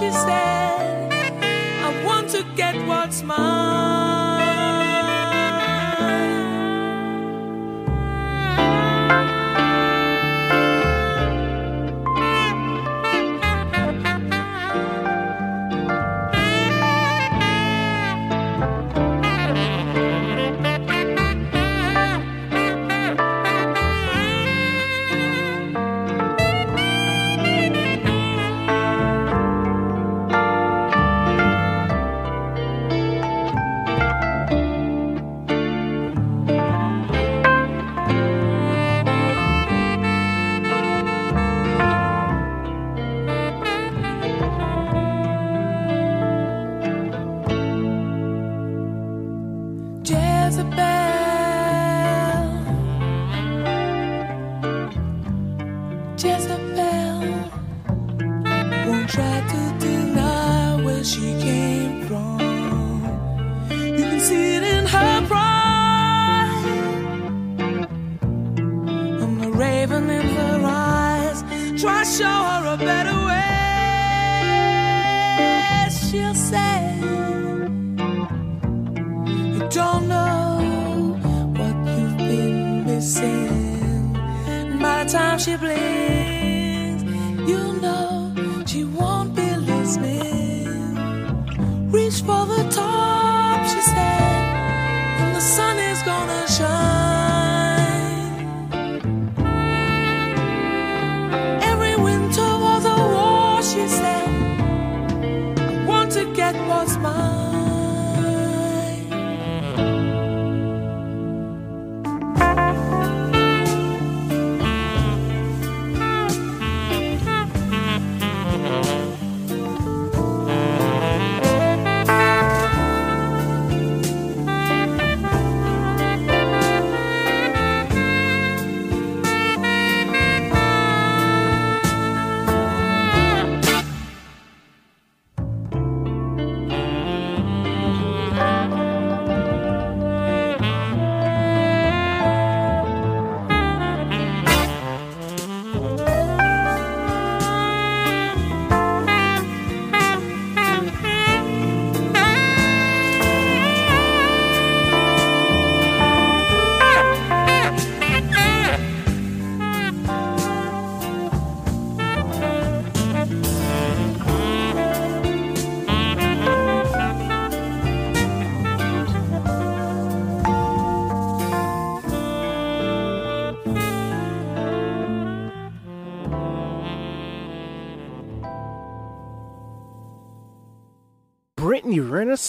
she said.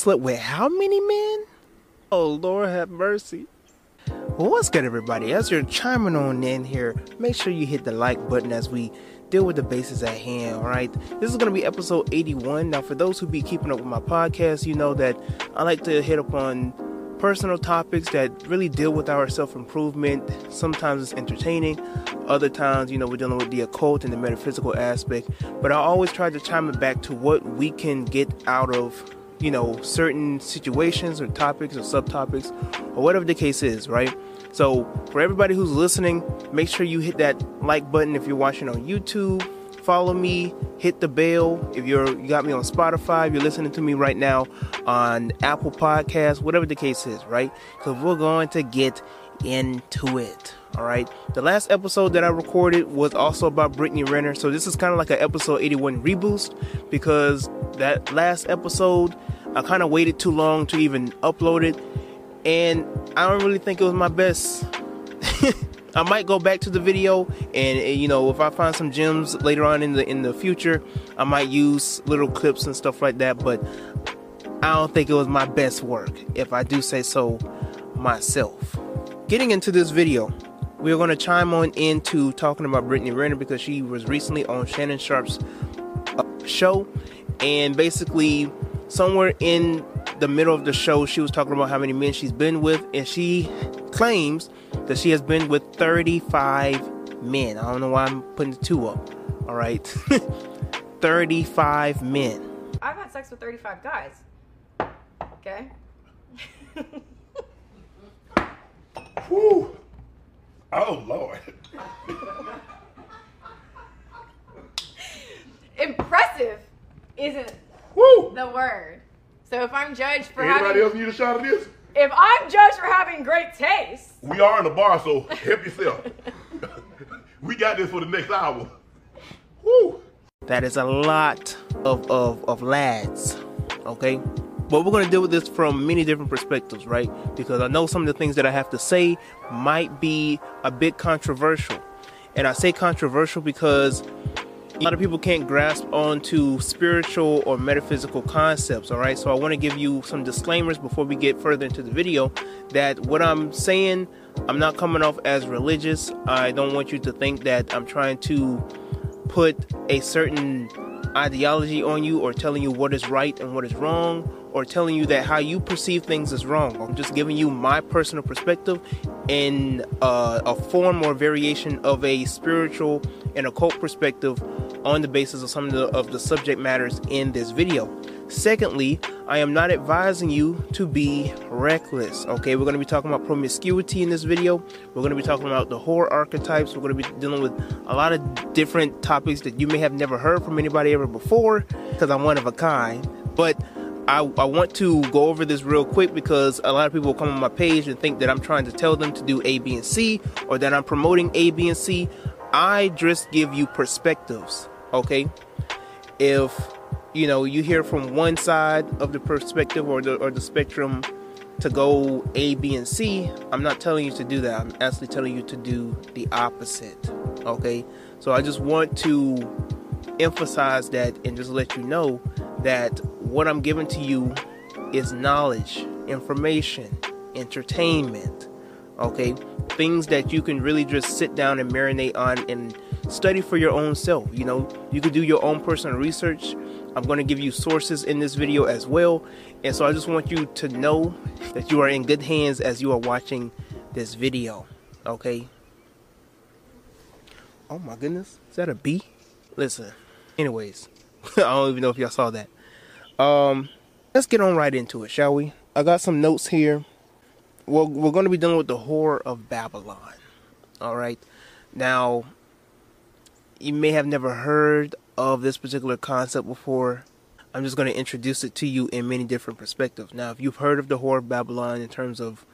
Slept with how many men? Oh, Lord have mercy. Well, what's good, everybody? As you're chiming on in here, make sure you hit the like button as we deal with the bases at hand, all right? This is going to be episode 81. Now, for those who be keeping up with my podcast, you know that I like to hit up on personal topics that really deal with our self improvement. Sometimes it's entertaining, other times, you know, we're dealing with the occult and the metaphysical aspect. But I always try to chime it back to what we can get out of you know, certain situations or topics or subtopics or whatever the case is, right? So, for everybody who's listening, make sure you hit that like button if you're watching on YouTube. Follow me, hit the bell if you're you got me on Spotify, if you're listening to me right now on Apple Podcasts, whatever the case is, right? Because we're going to get into it. All right. The last episode that I recorded was also about Brittany Renner. So this is kind of like an episode 81 reboost because that last episode I kind of waited too long to even upload it, and I don't really think it was my best. I might go back to the video and you know if I find some gems later on in the in the future, I might use little clips and stuff like that, but I don't think it was my best work if I do say so myself. Getting into this video, we're going to chime on into talking about Brittany Renner because she was recently on Shannon Sharpe's uh, show and basically somewhere in the middle of the show, she was talking about how many men she's been with, and she claims that she has been with 35 men. I don't know why I'm putting the two up. All right. 35 men. I've had sex with 35 guys. Okay? Whew. Oh, Lord. Impressive isn't Woo. the word. So if I'm judged for Anybody having else need a shot of this? if I'm judged for having great taste, We are in the bar, so help yourself. we got this for the next hour. Woo. That is a lot of, of, of lads, okay? But we're going to deal with this from many different perspectives, right? Because I know some of the things that I have to say might be a bit controversial. And I say controversial because a lot of people can't grasp onto spiritual or metaphysical concepts, all right? So I want to give you some disclaimers before we get further into the video that what I'm saying, I'm not coming off as religious. I don't want you to think that I'm trying to put a certain ideology on you or telling you what is right and what is wrong or telling you that how you perceive things is wrong. I'm just giving you my personal perspective in uh, a form or variation of a spiritual and occult perspective on the basis of some of the, of the subject matters in this video. Secondly, I am not advising you to be reckless. Okay, we're going to be talking about promiscuity in this video. We're going to be talking about the horror archetypes. We're going to be dealing with a lot of different topics that you may have never heard from anybody ever before because I'm one of a kind. But I, I, want to go over this real quick because a lot of people come on my page and think that I'm trying to tell them to do A, B, and C or that I'm promoting A, B, and C. I just give you perspectives, okay? If you know you hear from one side of the perspective or the or the spectrum to go A, B, and C, I'm not telling you to do that. I'm actually telling you to do the opposite, okay? So I just want to emphasize that and just let you know that what I'm giving to you is knowledge, information, entertainment, okay? Things that you can really just sit down and marinate on and study for your own self. You know, you could do your own personal research. I'm going to give you sources in this video as well. And so I just want you to know that you are in good hands as you are watching this video, okay? Oh my goodness, is that a bee? Listen, anyways, I don't even know if y'all saw that. Um, let's get on right into it, shall we? I got some notes here. Well, we're going to be dealing with the whore of Babylon. All right. Now, you may have never heard of this particular concept before. I'm just going to introduce it to you in many different perspectives. Now, if you've heard of the whore of Babylon in terms of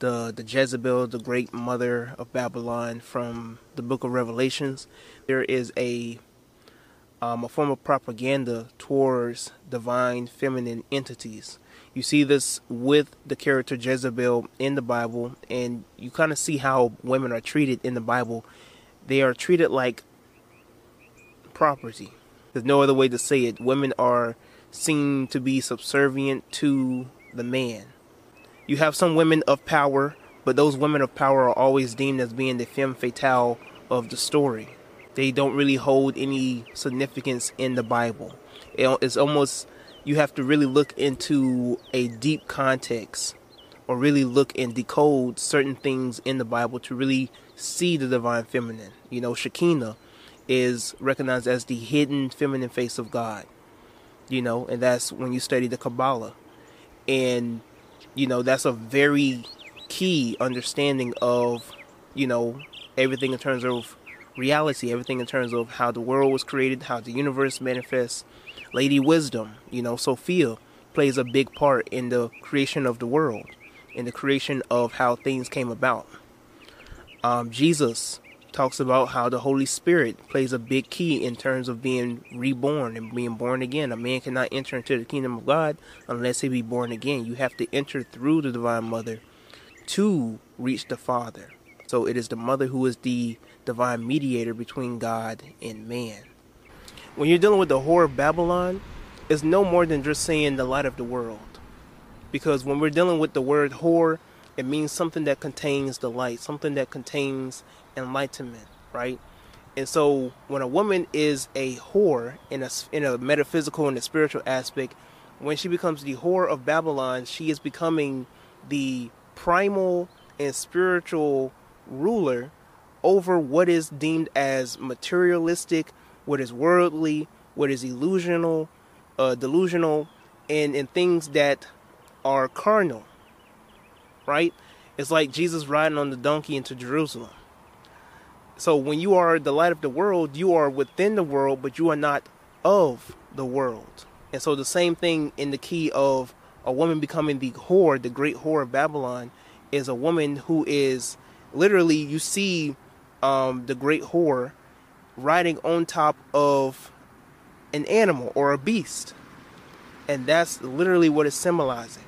the the Jezebel, the great mother of Babylon from the book of Revelations, there is a um, a form of propaganda towards divine feminine entities. You see this with the character Jezebel in the Bible, and you kind of see how women are treated in the Bible. They are treated like property. There's no other way to say it. Women are seen to be subservient to the man. You have some women of power, but those women of power are always deemed as being the femme fatale of the story. They don't really hold any significance in the Bible. It's almost, you have to really look into a deep context or really look and decode certain things in the Bible to really see the divine feminine. You know, Shekinah is recognized as the hidden feminine face of God. you know, and that's when you study the Kabbalah. And, you know, that's a very key understanding of, you know, everything in terms of reality, everything in terms of how the world was created, how the universe manifests. Lady Wisdom, you know, Sophia plays a big part in the creation of the world, in the creation of how things came about. Um, Jesus talks about how the Holy Spirit plays a big key in terms of being reborn and being born again. A man cannot enter into the kingdom of God unless he be born again. You have to enter through the Divine Mother to reach the Father. So it is the Mother who is the divine mediator between God and man. When you're dealing with the whore of Babylon, it's no more than just saying the light of the world. Because when we're dealing with the word whore, it means something that contains the light, something that contains enlightenment, right? And so when a woman is a whore in a, in a metaphysical and a spiritual aspect, when she becomes the whore of Babylon, she is becoming the primal and spiritual ruler over what is deemed as materialistic, what is worldly, what is illusional, uh, delusional, and, and things that are carnal. Right? It's like Jesus riding on the donkey into Jerusalem. So when you are the light of the world, you are within the world, but you are not of the world. And so the same thing in the key of a woman becoming the whore, the great whore of Babylon, is a woman who is literally you see um, the great whore riding on top of an animal or a beast. And that's literally what it's symbolizing.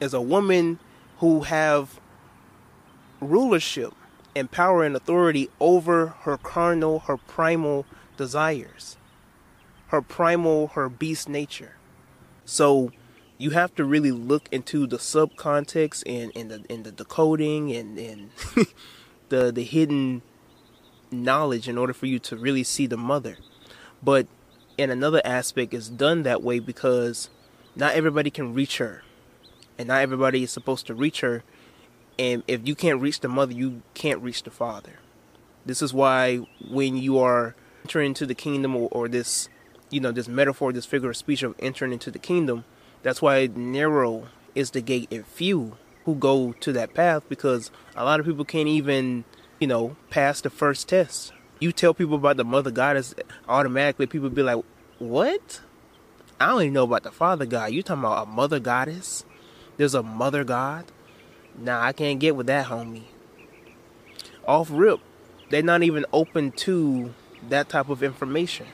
Is a woman who have rulership and power and authority over her carnal, her primal desires, her primal, her beast nature. So you have to really look into the subcontext and, and the the decoding and, and the the hidden knowledge in order for you to really see the mother. But in another aspect it's done that way because not everybody can reach her. And not everybody is supposed to reach her and if you can't reach the mother, you can't reach the father. This is why when you are entering into the kingdom or, or this, you know, this metaphor, this figure of speech of entering into the kingdom, that's why narrow is the gate and few who go to that path because a lot of people can't even, you know, pass the first test. You tell people about the mother goddess, automatically people be like, what? I don't even know about the father god. You talking about a mother goddess? There's a mother god? Nah, I can't get with that, homie. Off rip, they're not even open to that type of information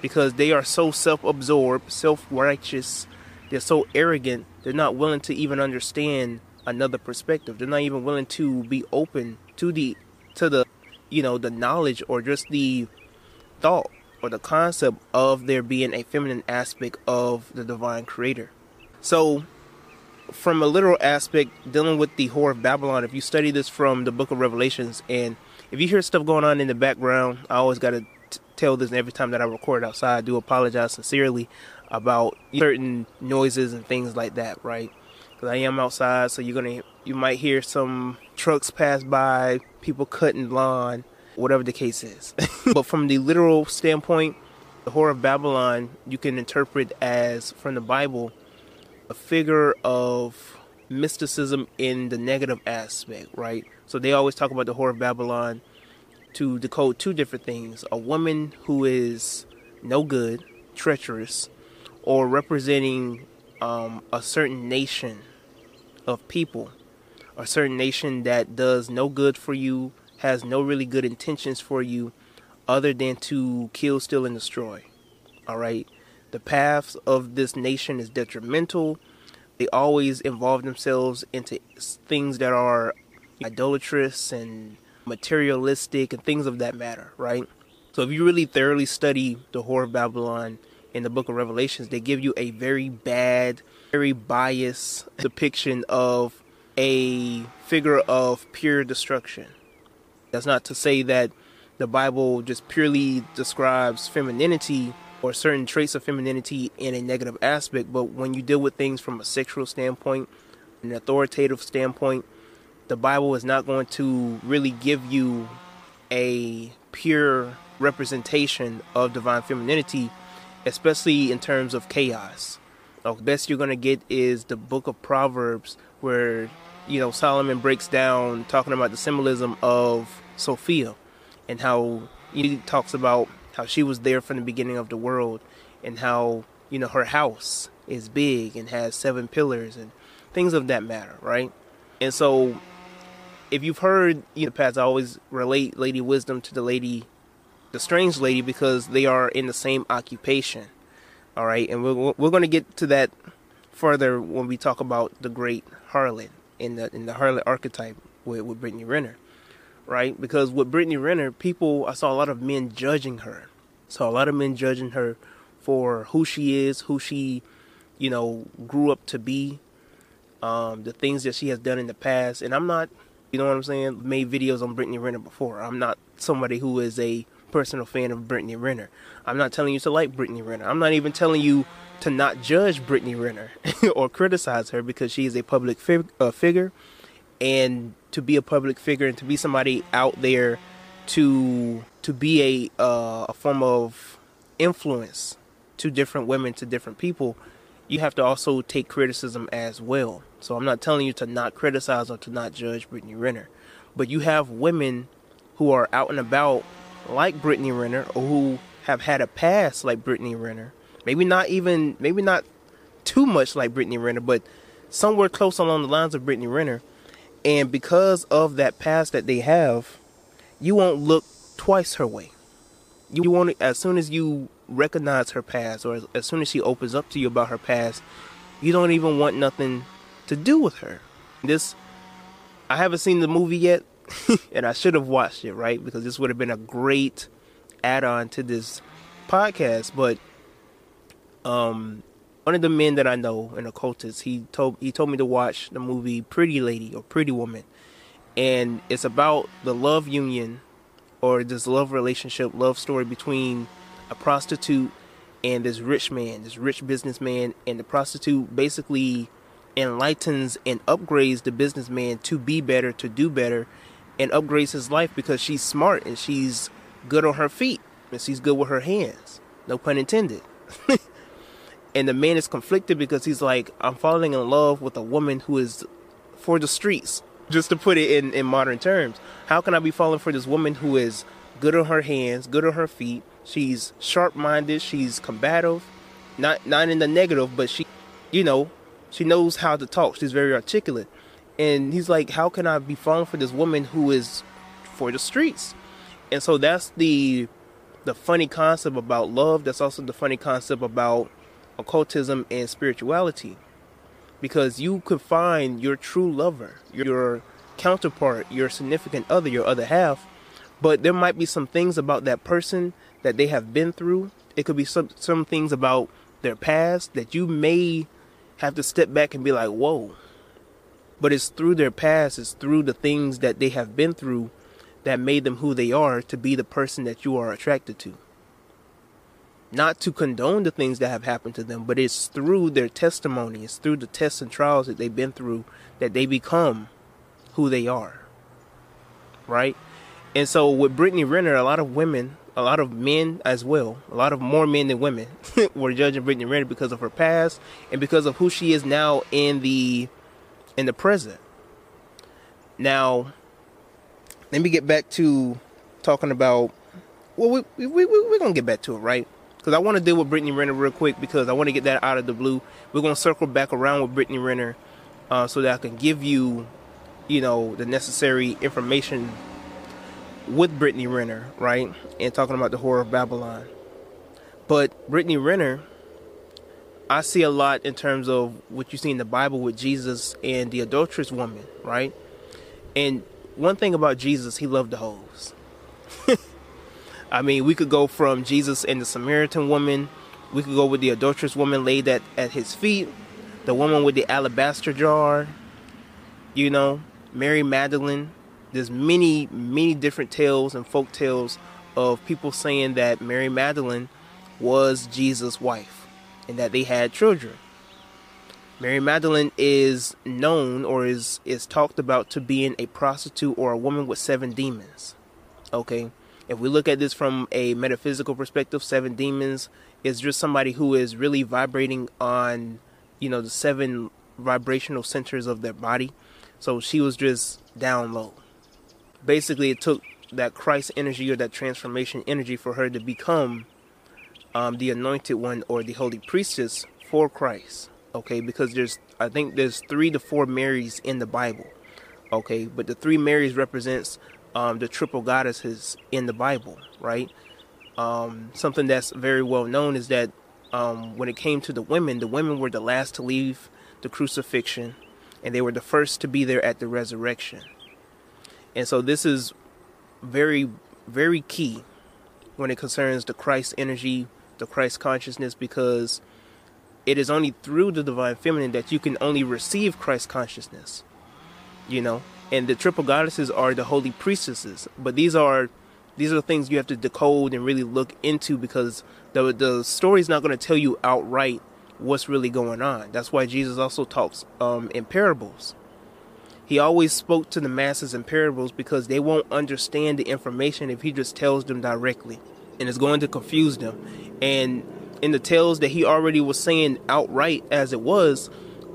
because they are so self absorbed, self righteous, they're so arrogant, they're not willing to even understand another perspective. They're not even willing to be open to the to the you know, the knowledge or just the thought or the concept of there being a feminine aspect of the divine creator. So from a literal aspect, dealing with the whore of Babylon, if you study this from the book of Revelations, and if you hear stuff going on in the background, I always got to tell this every time that I record outside. I do apologize sincerely about certain noises and things like that, right? Because I am outside, so you're gonna you might hear some trucks pass by, people cutting lawn, whatever the case is. but from the literal standpoint, the whore of Babylon you can interpret as from the Bible a figure of mysticism in the negative aspect, right? So they always talk about the whore of Babylon to decode two different things a woman who is no good, treacherous, or representing um, a certain nation of people, a certain nation that does no good for you, has no really good intentions for you, other than to kill, steal, and destroy. All right the paths of this nation is detrimental. They always involve themselves into things that are idolatrous and materialistic and things of that matter, right? So if you really thoroughly study the whore of Babylon in the book of Revelations, they give you a very bad, very biased depiction of a figure of pure destruction. That's not to say that the Bible just purely describes femininity or certain traits of femininity in a negative aspect, but when you deal with things from a sexual standpoint, an authoritative standpoint, the Bible is not going to really give you a pure representation of divine femininity especially in terms of chaos. The best you're gonna get is the Book of Proverbs, where you know Solomon breaks down talking about the symbolism of Sophia and how he talks about how she was there from the beginning of the world and how you know her house is big and has seven pillars and things of that matter, right? And so if you've heard you know past, I always relate Lady Wisdom to the lady, the strange lady, because they are in the same occupation. All right, and we're we're going to get to that further when we talk about the great harlot in the in the harlot archetype with with Brittany Renner, right? Because with Brittany Renner, people I saw a lot of men judging her, saw a lot of men judging her for who she is, who she, you know, grew up to be, um, the things that she has done in the past, and I'm not you know what I'm saying? Made videos on Brittany Renner before. I'm not somebody who is a personal fan of Brittany Renner. I'm not telling you to like Brittany Renner. I'm not even telling you to not judge Brittany Renner or criticize her because she is a public fig- uh, figure. And to be a public figure and to be somebody out there to to be a uh, a form of influence to different women, to different people, you have to also take criticism as well. So I'm not telling you to not criticize or to not judge Brittany Renner, but you have women who are out and about like Brittany Renner or who have had a past like Brittany Renner. Maybe not even maybe not too much like Brittany Renner, but somewhere close along the lines of Brittany Renner. And because of that past that they have, you won't look twice her way. You want as soon as you recognize her past or as, as soon as she opens up to you about her past, you don't even want nothing to do with her. This, I haven't seen the movie yet, and I should have watched it, right? Because this would have been a great add on to this podcast. But, um, one of the men that I know, an occultist, he told he told me to watch the movie Pretty Lady or Pretty Woman, and it's about the love union or this love relationship, love story between a prostitute and this rich man, this rich businessman, and the prostitute basically enlightens and upgrades the businessman to be better, to do better, and upgrades his life because she's smart and she's good on her feet and she's good with her hands. No pun intended. and the man is conflicted because he's like, I'm falling in love with a woman who is for the streets. Just to put it in, in modern terms. How can I be falling for this woman who is good on her hands, good on her feet? She's sharp minded, she's combative. Not not in the negative, but she you know, she knows how to talk. She's very articulate. And he's like, How can I be falling for this woman who is for the streets? And so that's the the funny concept about love. That's also the funny concept about occultism and spirituality. Because you could find your true lover, your counterpart, your significant other, your other half, but there might be some things about that person that they have been through. It could be some some things about their past that you may have to step back and be like, "Whoa." But it's through their past, it's through the things that they have been through that made them who they are to be the person that you are attracted to. Not to condone the things that have happened to them, but it's through their testimony, it's through the tests and trials that they've been through that they become who they are. Right? And so with Brittany Renner, a lot of women, a lot of men as well, a lot of more men than women were judging Brittany Renner because of her past and because of who she is now in the in the present. Now, let me get back to talking about. Well, we we we we're gonna get back to it, right? Because I want to deal with Brittany Renner real quick because I want to get that out of the blue. We're gonna circle back around with Brittany Renner, uh, so that I can give you, you know, the necessary information with Brittany Renner, right? And talking about the whore of Babylon. But Brittany Renner, I see a lot in terms of what you see in the Bible with Jesus and the adulterous woman, right? And one thing about Jesus, he loved the hoes. I mean, we could go from Jesus and the Samaritan woman. We could go with the adulterous woman laid at, at his feet. The woman with the alabaster jar. You know, Mary Magdalene. There's many, many different tales and folk tales of people saying that Mary Magdalene was Jesus' wife and that they had children. Mary Magdalene is known or is is talked about to being a prostitute or a woman with seven demons. Okay? If we look at this from a metaphysical perspective, seven demons is just somebody who is really vibrating on, you know, the seven vibrational centers of their body. So she was just down low. Basically, it took that Christ energy or that transformation energy for her to become um, the anointed one or the holy priestess for Christ. Okay, because there's I think there's three to four Marys in the Bible. Okay, but the three Marys represents um, the triple goddesses in the Bible, right? Um, something that's very well known is that um, when it came to the women, the women were the last to leave the crucifixion, and they were the first to be there at the resurrection. And so this is very, very key when it concerns the Christ energy, the Christ consciousness, because it is only through the divine feminine that you can only receive Christ consciousness. You know, and the triple goddesses are the holy priestesses, but these are these are things you have to decode and really look into because the the story is not going to tell you outright what's really going on. That's why Jesus also talks um, in parables. He always spoke to the masses in parables because they won't understand the information if he just tells them directly, and it's going to confuse them. And in the tales that he already was saying outright as it was,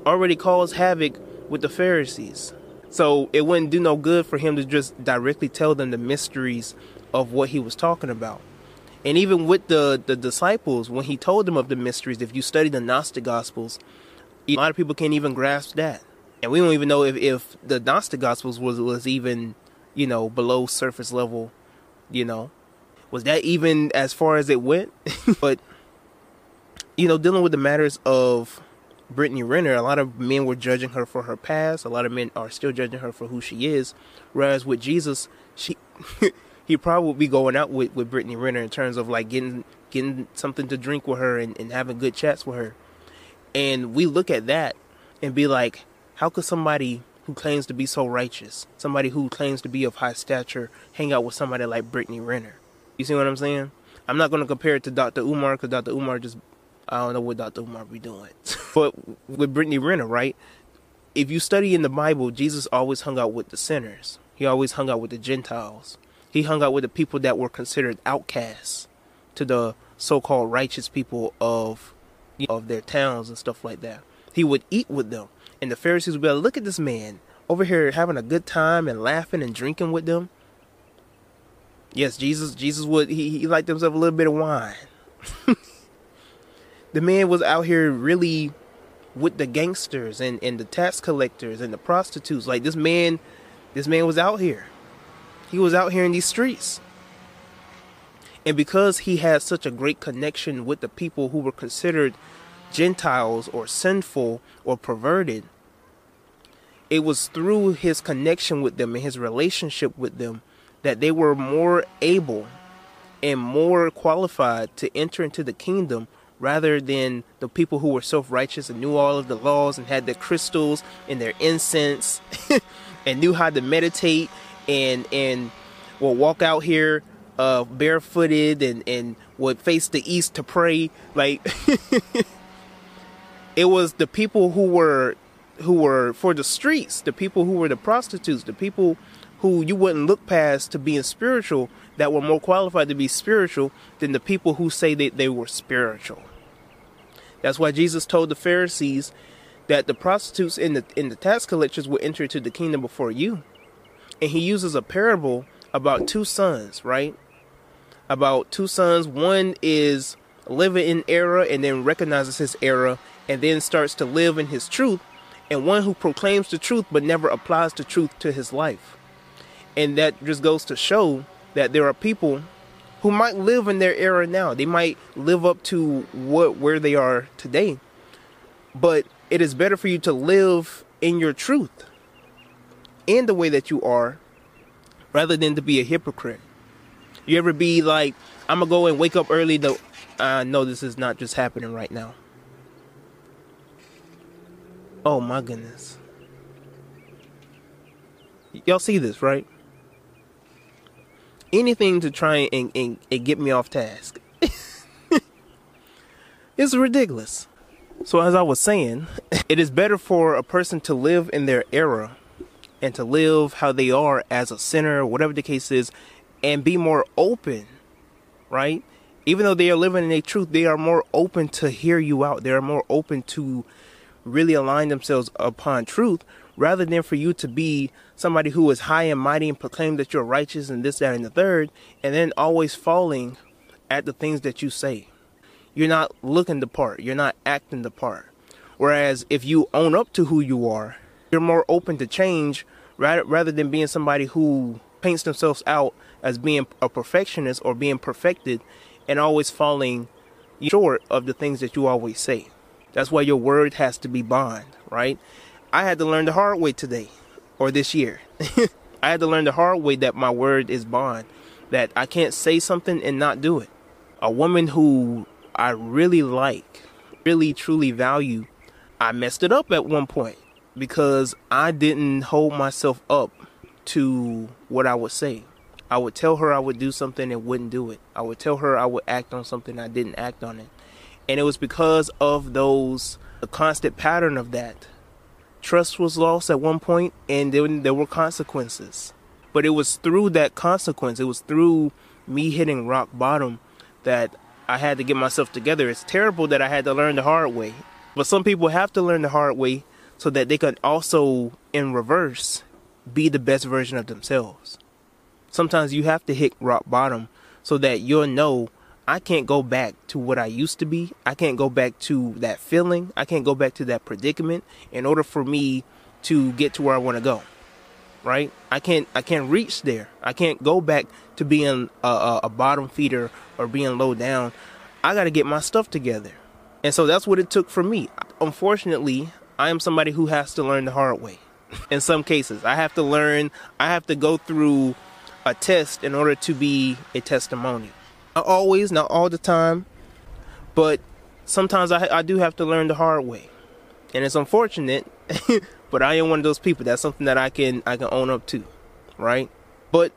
already caused havoc with the Pharisees. So it wouldn't do no good for him to just directly tell them the mysteries of what he was talking about. And even with the, the disciples, when he told them of the mysteries, if you study the Gnostic Gospels, a lot of people can't even grasp that. And we don't even know if, if the Gnostic Gospels was, was even, you know, below surface level, you know. Was that even as far as it went? but, you know, dealing with the matters of Brittany Renner, a lot of men were judging her for her past. A lot of men are still judging her for who she is. Whereas with Jesus, she he probably would be going out with, with Brittany Renner in terms of like getting getting something to drink with her and, and having good chats with her. And we look at that and be like, how could somebody who claims to be so righteous, somebody who claims to be of high stature, hang out with somebody like Brittany Renner? You see what I'm saying? I'm not going to compare it to Dr. Umar because Dr. Umar just I don't know what Dr. Umar be doing. but with Brittany Renner, right? If you study in the Bible, Jesus always hung out with the sinners. He always hung out with the Gentiles. He hung out with the people that were considered outcasts to the so-called righteous people of of their towns and stuff like that. He would eat with them, and the Pharisees would be like, "Look at this man over here having a good time and laughing and drinking with them." Yes, Jesus. Jesus would he, he liked himself a little bit of wine. the man was out here really with the gangsters and, and the tax collectors and the prostitutes. Like this man, this man was out here. He was out here in these streets. And because he had such a great connection with the people who were considered Gentiles or sinful or perverted, it was through his connection with them and his relationship with them that they were more able and more qualified to enter into the kingdom rather than the people who were self-righteous and knew all of the laws and had their crystals and their incense and knew how to meditate and and will walk out here uh, barefooted and and would face the east to pray like it was the people who were who were for the streets the people who were the prostitutes the people who you wouldn't look past to being spiritual that were more qualified to be spiritual than the people who say that they were spiritual that's why Jesus told the Pharisees that the prostitutes in the in the tax collectors will enter into the kingdom before you. And he uses a parable about two sons, right? About two sons. One is living in error and then recognizes his error and then starts to live in his truth, and one who proclaims the truth but never applies the truth to his life. And that just goes to show that there are people who might live in their era now. They might live up to what where they are today. But it is better for you to live in your truth in the way that you are rather than to be a hypocrite. You ever be like, I'm gonna go and wake up early though I know this is not just happening right now. Oh my goodness. Y'all see this, right? Anything to try and, and, and get me off task. it's ridiculous. So, as I was saying, it is better for a person to live in their era and to live how they are as a sinner, whatever the case is, and be more open, right? Even though they are living in a truth, they are more open to hear you out. They are more open to really align themselves upon truth rather than for you to be somebody who is high and mighty and proclaim that you're righteous and this, that, and the third, and then always falling at the things that you say. You're not looking the part, you're not acting the part. Whereas if you own up to who you are, you're more open to change rather, rather than being somebody who paints themselves out as being a perfectionist or being perfected and always falling short of the things that you always say. That's why your word has to be bond, right? I had to learn the hard way today or this year. I had to learn the hard way that my word is bond, that I can't say something and not do it. A woman who I really like, really truly value, I messed it up at one point because I didn't hold myself up to what I would say. I would tell her I would do something and wouldn't do it. I would tell her I would act on something I didn't act on it. And it was because of those the constant pattern of that trust was lost at one point and then there were consequences. But it was through that consequence, it was through me hitting rock bottom that I had to get myself together. It's terrible that I had to learn the hard way. But some people have to learn the hard way so that they can also, in reverse, be the best version of themselves. Sometimes you have to hit rock bottom so that you'll know I can't go back to what I used to be. I can't go back to that feeling. I can't go back to that predicament in order for me to get to where I want to go. Right? I can't I can't reach there. I can't go back to being a, a, a bottom feeder or being low down. I got to get my stuff together. And so that's what it took for me. Unfortunately, I am somebody who has to learn the hard way. In some cases, I have to learn, I have to go through a test in order to be a testimony. Not always, not all the time, but sometimes I, I do have to learn the hard way, and it's unfortunate. but I am one of those people. That's something that I can I can own up to, right? But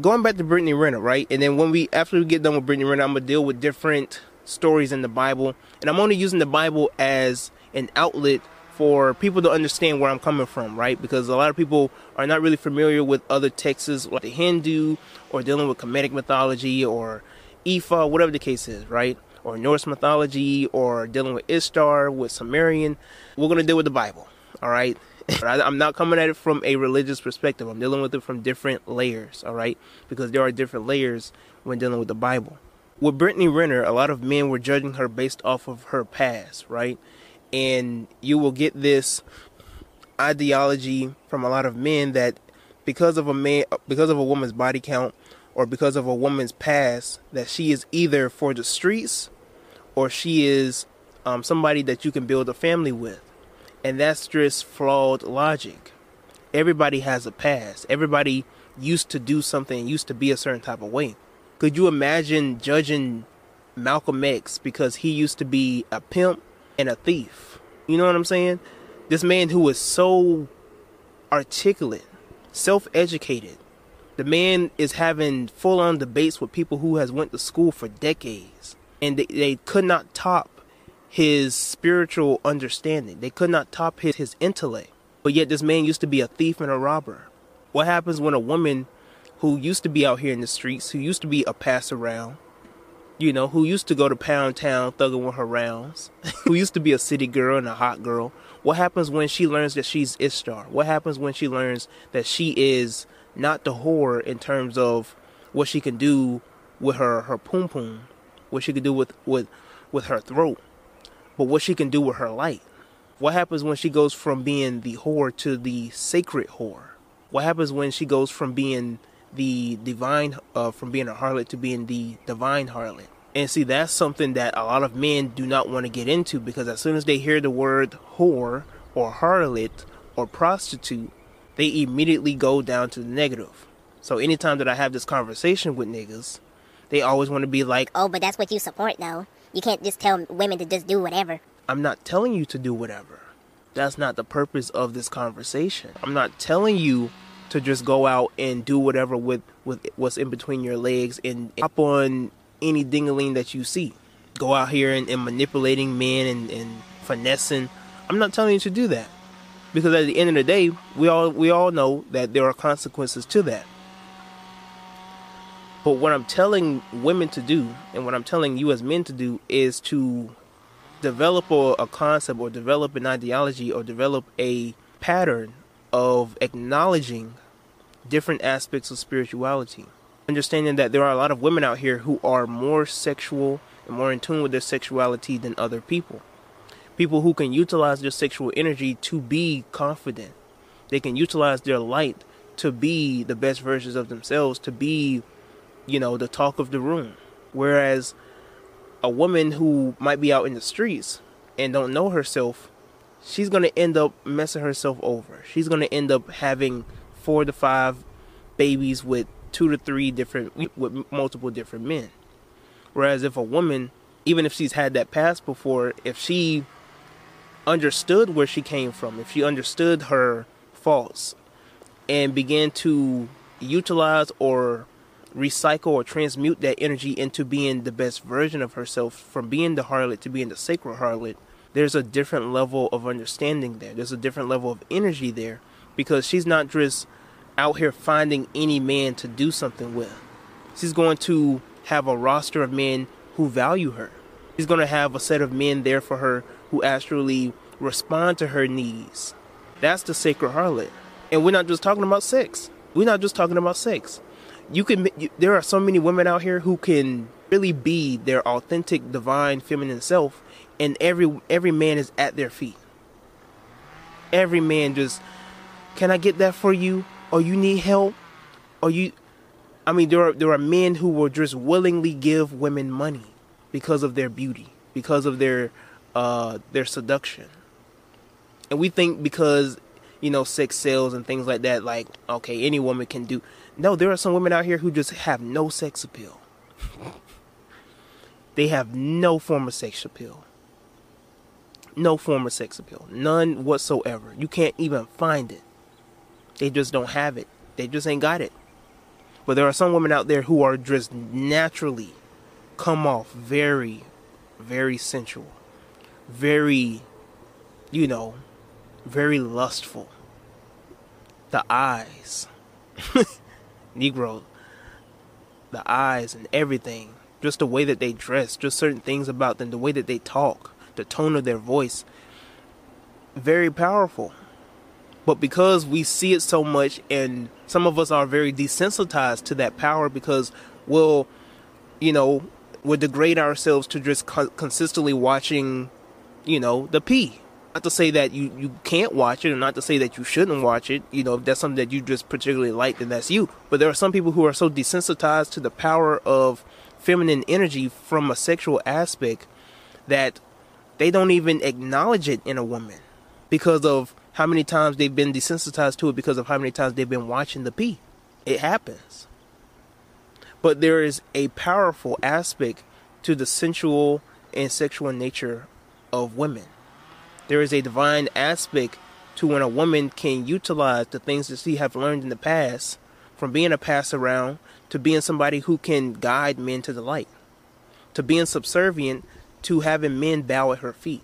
going back to Brittany Renner, right? And then when we after we get done with Brittany Renner, I'm gonna deal with different stories in the Bible, and I'm only using the Bible as an outlet for people to understand where I'm coming from, right? Because a lot of people are not really familiar with other texts like the Hindu or dealing with Kemetic mythology or Ifa, whatever the case is, right? Or Norse mythology, or dealing with Ishtar, with Sumerian. We're going to deal with the Bible, all right? I'm not coming at it from a religious perspective. I'm dealing with it from different layers, all right? Because there are different layers when dealing with the Bible. With Brittany Renner, a lot of men were judging her based off of her past, right? And you will get this ideology from a lot of men that because of a man because of a woman's body count or because of a woman's past that she is either for the streets or she is um, somebody that you can build a family with. And that's just flawed logic. Everybody has a past. Everybody used to do something, used to be a certain type of way. Could you imagine judging Malcolm X because he used to be a pimp and a thief? You know what I'm saying? This man who was so articulate, self educated, the man is having full on debates with people who has went to school for decades and they, they could not top his spiritual understanding. They could not top his, his intellect. But yet this man used to be a thief and a robber. What happens when a woman who used to be out here in the streets, who used to be a pass around, you know, who used to go to Pound Town thugging with her rounds, who used to be a city girl and a hot girl, what happens when she learns that she's Ishtar? What happens when she learns that she is not the whore in terms of what she can do with her her poom poom, what she can do with with with her throat, but what she can do with her light. What happens when she goes from being the whore to the sacred whore? What happens when she goes from being the divine, uh, from being a harlot to being the divine harlot? And see, that's something that a lot of men do not want to get into because as soon as they hear the word whore or harlot or prostitute, they immediately go down to the negative. So anytime that I have this conversation with niggas, they always want to be like, Oh, but that's what you support, though. You can't just tell women to just do whatever. I'm not telling you to do whatever. That's not the purpose of this conversation. I'm not telling you to just go out and do whatever with, with what's in between your legs and hop on any dingaling that you see. Go out here and, and manipulating men and, and finessing. I'm not telling you to do that because at the end of the day, we all we all know that there are consequences to that. But what I'm telling women to do, and what I'm telling you as men to do, is to develop a, a concept or develop an ideology or develop a pattern of acknowledging different aspects of spirituality. Understanding that there are a lot of women out here who are more sexual and more in tune with their sexuality than other people. People who can utilize their sexual energy to be confident. They can utilize their light to be the best versions of themselves, to be, you know, the talk of the room. Whereas a woman who might be out in the streets and don't know herself, she's going to end up messing herself over. She's going to end up having four to five babies with two to three different with multiple different men. Whereas if a woman, even if she's had that past before, if she understood where she came from, if she understood her faults and began to utilize or recycle or transmute that energy into being the best version of herself from being the harlot to being the sacred harlot there's a different level of understanding there. There's a different level of energy there because she's not just out here finding any man to do something with. She's going to have a roster of men who value her. She's going to have a set of men there for her who actually respond to her needs. That's the sacred harlot. And we're not just talking about sex. We're not just talking about sex. You can you, there are so many women out here who can really be their authentic divine feminine self and every every man is at their feet. Every man just can i get that for you? Or you need help? Or you i mean there are there are men who will just willingly give women money because of their beauty because of their uh their seduction and we think because you know sex sells and things like that like okay any woman can do no, there are some women out here who just have no sex appeal. they have no form of sex appeal. No form of sex appeal. None whatsoever. You can't even find it. They just don't have it. They just ain't got it. But there are some women out there who are just naturally come off very, very sensual. Very, you know, very lustful. The eyes. Negro, the eyes and everything, just the way that they dress, just certain things about them, the way that they talk, the tone of their voice, very powerful. But because we see it so much, and some of us are very desensitized to that power because we'll, you know, we'll degrade ourselves to just co- consistently watching, you know, the P not to say that you, you can't watch it, or not to say that you shouldn't watch it. You know, if that's something that you just particularly like, then that's you. But there are some people who are so desensitized to the power of feminine energy from a sexual aspect that they don't even acknowledge it in a woman because of how many times they've been desensitized to it because of how many times they've been watching the P. It happens. But there is a powerful aspect to the sensual and sexual nature of women. There is a divine aspect to when a woman can utilize the things that she have learned in the past from being a pass around to being somebody who can guide men to the light to being subservient to having men bow at her feet.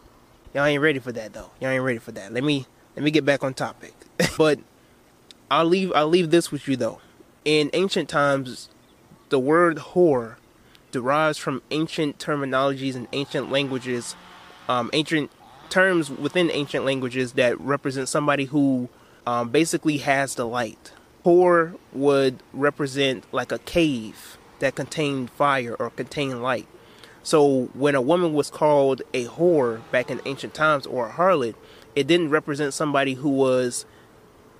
Y'all ain't ready for that though. Y'all ain't ready for that. Let me let me get back on topic. But i'll leave i'll leave this with you though. In ancient times the word whore derives from ancient terminologies and ancient languages um, ancient terms within ancient languages that represent somebody who um, basically has the light. Whore would represent like a cave that contained fire or contained light. So when a woman was called a whore back in ancient times or a harlot, it didn't represent somebody who was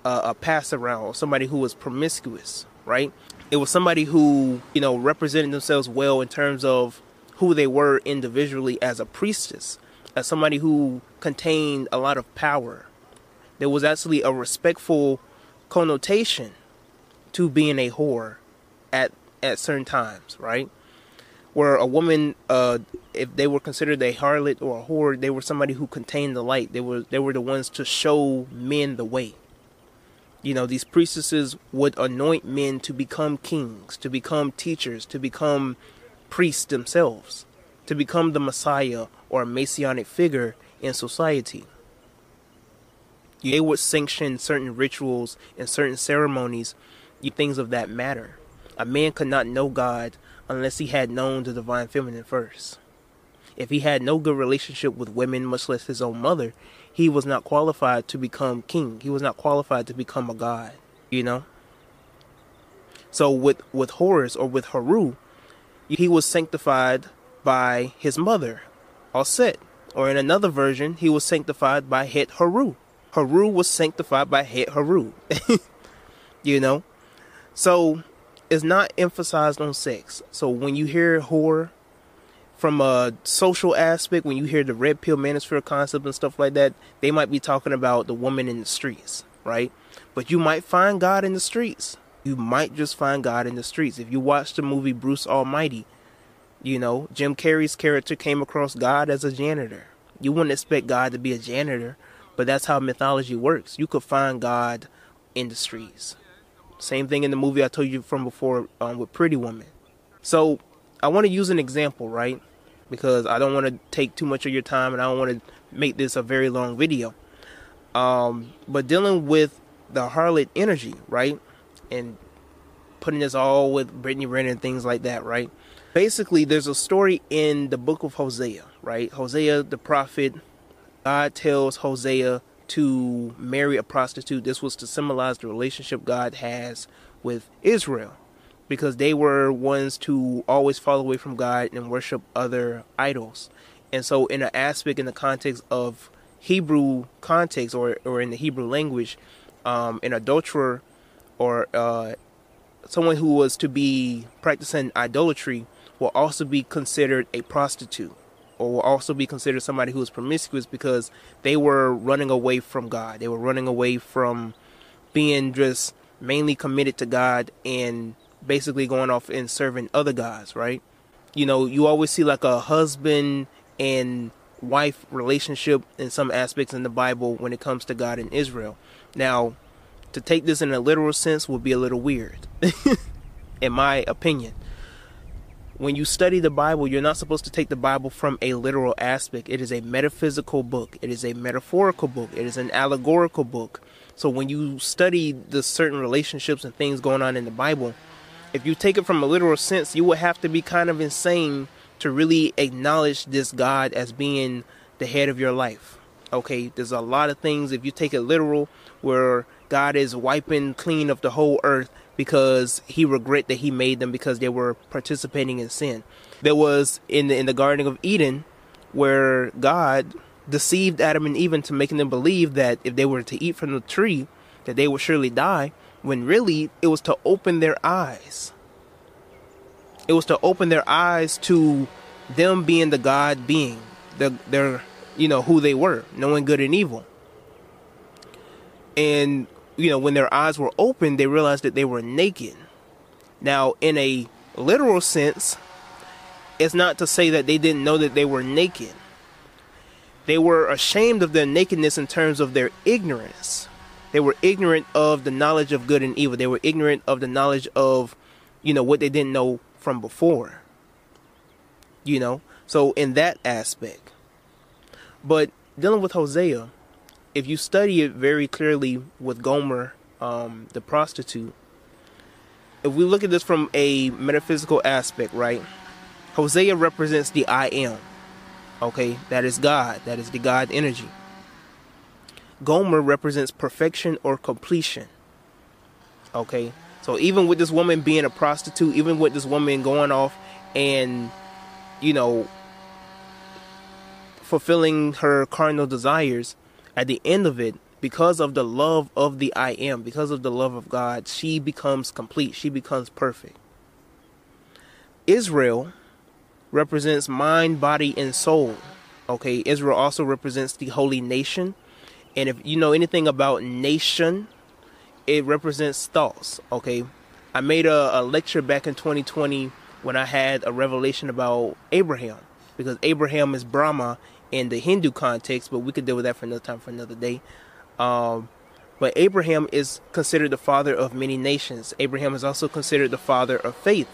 a pass around or somebody who was promiscuous, right? It was somebody who, you know, represented themselves well in terms of who they were individually as a priestess as somebody who contained a lot of power. There was actually a respectful connotation to being a whore at at certain times, right? Where a woman, uh, if they were considered a harlot or a whore, they were somebody who contained the light. They were they were the ones to show men the way. You know, these priestesses would anoint men to become kings, to become teachers, to become priests themselves, to become the Messiah or a messianic figure in society. They would sanction certain rituals and certain ceremonies, things of that matter. A man could not know God unless he had known the divine feminine first. If he had no good relationship with women, much less his own mother, he was not qualified to become king. He was not qualified to become a god, you know? So with with Horus or with Haru, he was sanctified by his mother, Set. Or in another version, he was sanctified by Het Haru. Haru was sanctified by Het Haru. you know? So it's not emphasized on sex. So when you hear whore from a social aspect, when you hear the red pill manosphere concept and stuff like that, they might be talking about the woman in the streets, right? But you might find God in the streets. You might just find God in the streets. If you watch the movie Bruce Almighty, you know, Jim Carrey's character came across God as a janitor. You wouldn't expect God to be a janitor, but that's how mythology works. You could find God in the streets. Same thing in the movie I told you from before um, with Pretty Woman. So I want to use an example, right? Because I don't want to take too much of your time and I don't want to make this a very long video. Um, but dealing with the harlot energy, right? And putting this all with Brittney Renner and things like that, right? Basically there's a story in the book of Hosea, right? Hosea the prophet, God tells Hosea to marry a prostitute. This was to symbolize the relationship God has with Israel because they were ones to always fall away from God and worship other idols. And so in an aspect in the context of Hebrew context or, or in the Hebrew language, um, an adulterer or uh, someone who was to be practicing idolatry will also be considered a prostitute or will also be considered somebody who is promiscuous because they were running away from God. They were running away from being just mainly committed to God and basically going off and serving other gods, right? You know, you always see like a husband and wife relationship in some aspects in the Bible when it comes to God and Israel. Now, to take this in a literal sense would be a little weird, in my opinion when you study the Bible, you're not supposed to take the Bible from a literal aspect. It is a metaphysical book, it is a metaphorical book, it is an allegorical book. So when you study the certain relationships and things going on in the Bible, if you take it from a literal sense, you would have to be kind of insane to really acknowledge this God as being the head of your life. Okay, there's a lot of things if you take it literal where God is wiping clean of the whole earth because he regret that he made them because they were participating in sin. There was in the in the Garden of Eden where God deceived Adam and Eve into making them believe that if they were to eat from the tree, that they would surely die, when really it was to open their eyes. It was to open their eyes to them being the God being, the their you know who they were, knowing good and evil. And you know, when their eyes were open, they realized that they were naked. Now, in a literal sense, it's not to say that they didn't know that they were naked. They were ashamed of their nakedness in terms of their ignorance. They were ignorant of the knowledge of good and evil. They were ignorant of the knowledge of, you know, what they didn't know from before. You know, so in that aspect. But dealing with Hosea, if you study it very clearly with Gomer, um, the prostitute, if we look at this from a metaphysical aspect, right? Hosea represents the I am. Okay, that is God. That is the God energy. Gomer represents perfection or completion. Okay, so even with this woman being a prostitute, even with this woman going off and, you know, fulfilling her carnal desires, at the end of it, because of the love of the I am, because of the love of God, she becomes complete. She becomes perfect. Israel represents mind, body, and soul. Okay, Israel also represents the holy nation. And if you know anything about nation, it represents thoughts. Okay, I made a, a lecture back in 2020 when I had a revelation about Abraham because Abraham is Brahma in the Hindu context, but we could deal with that for another time for another day. Um, but Abraham is considered the father of many nations. Abraham is also considered the father of faith.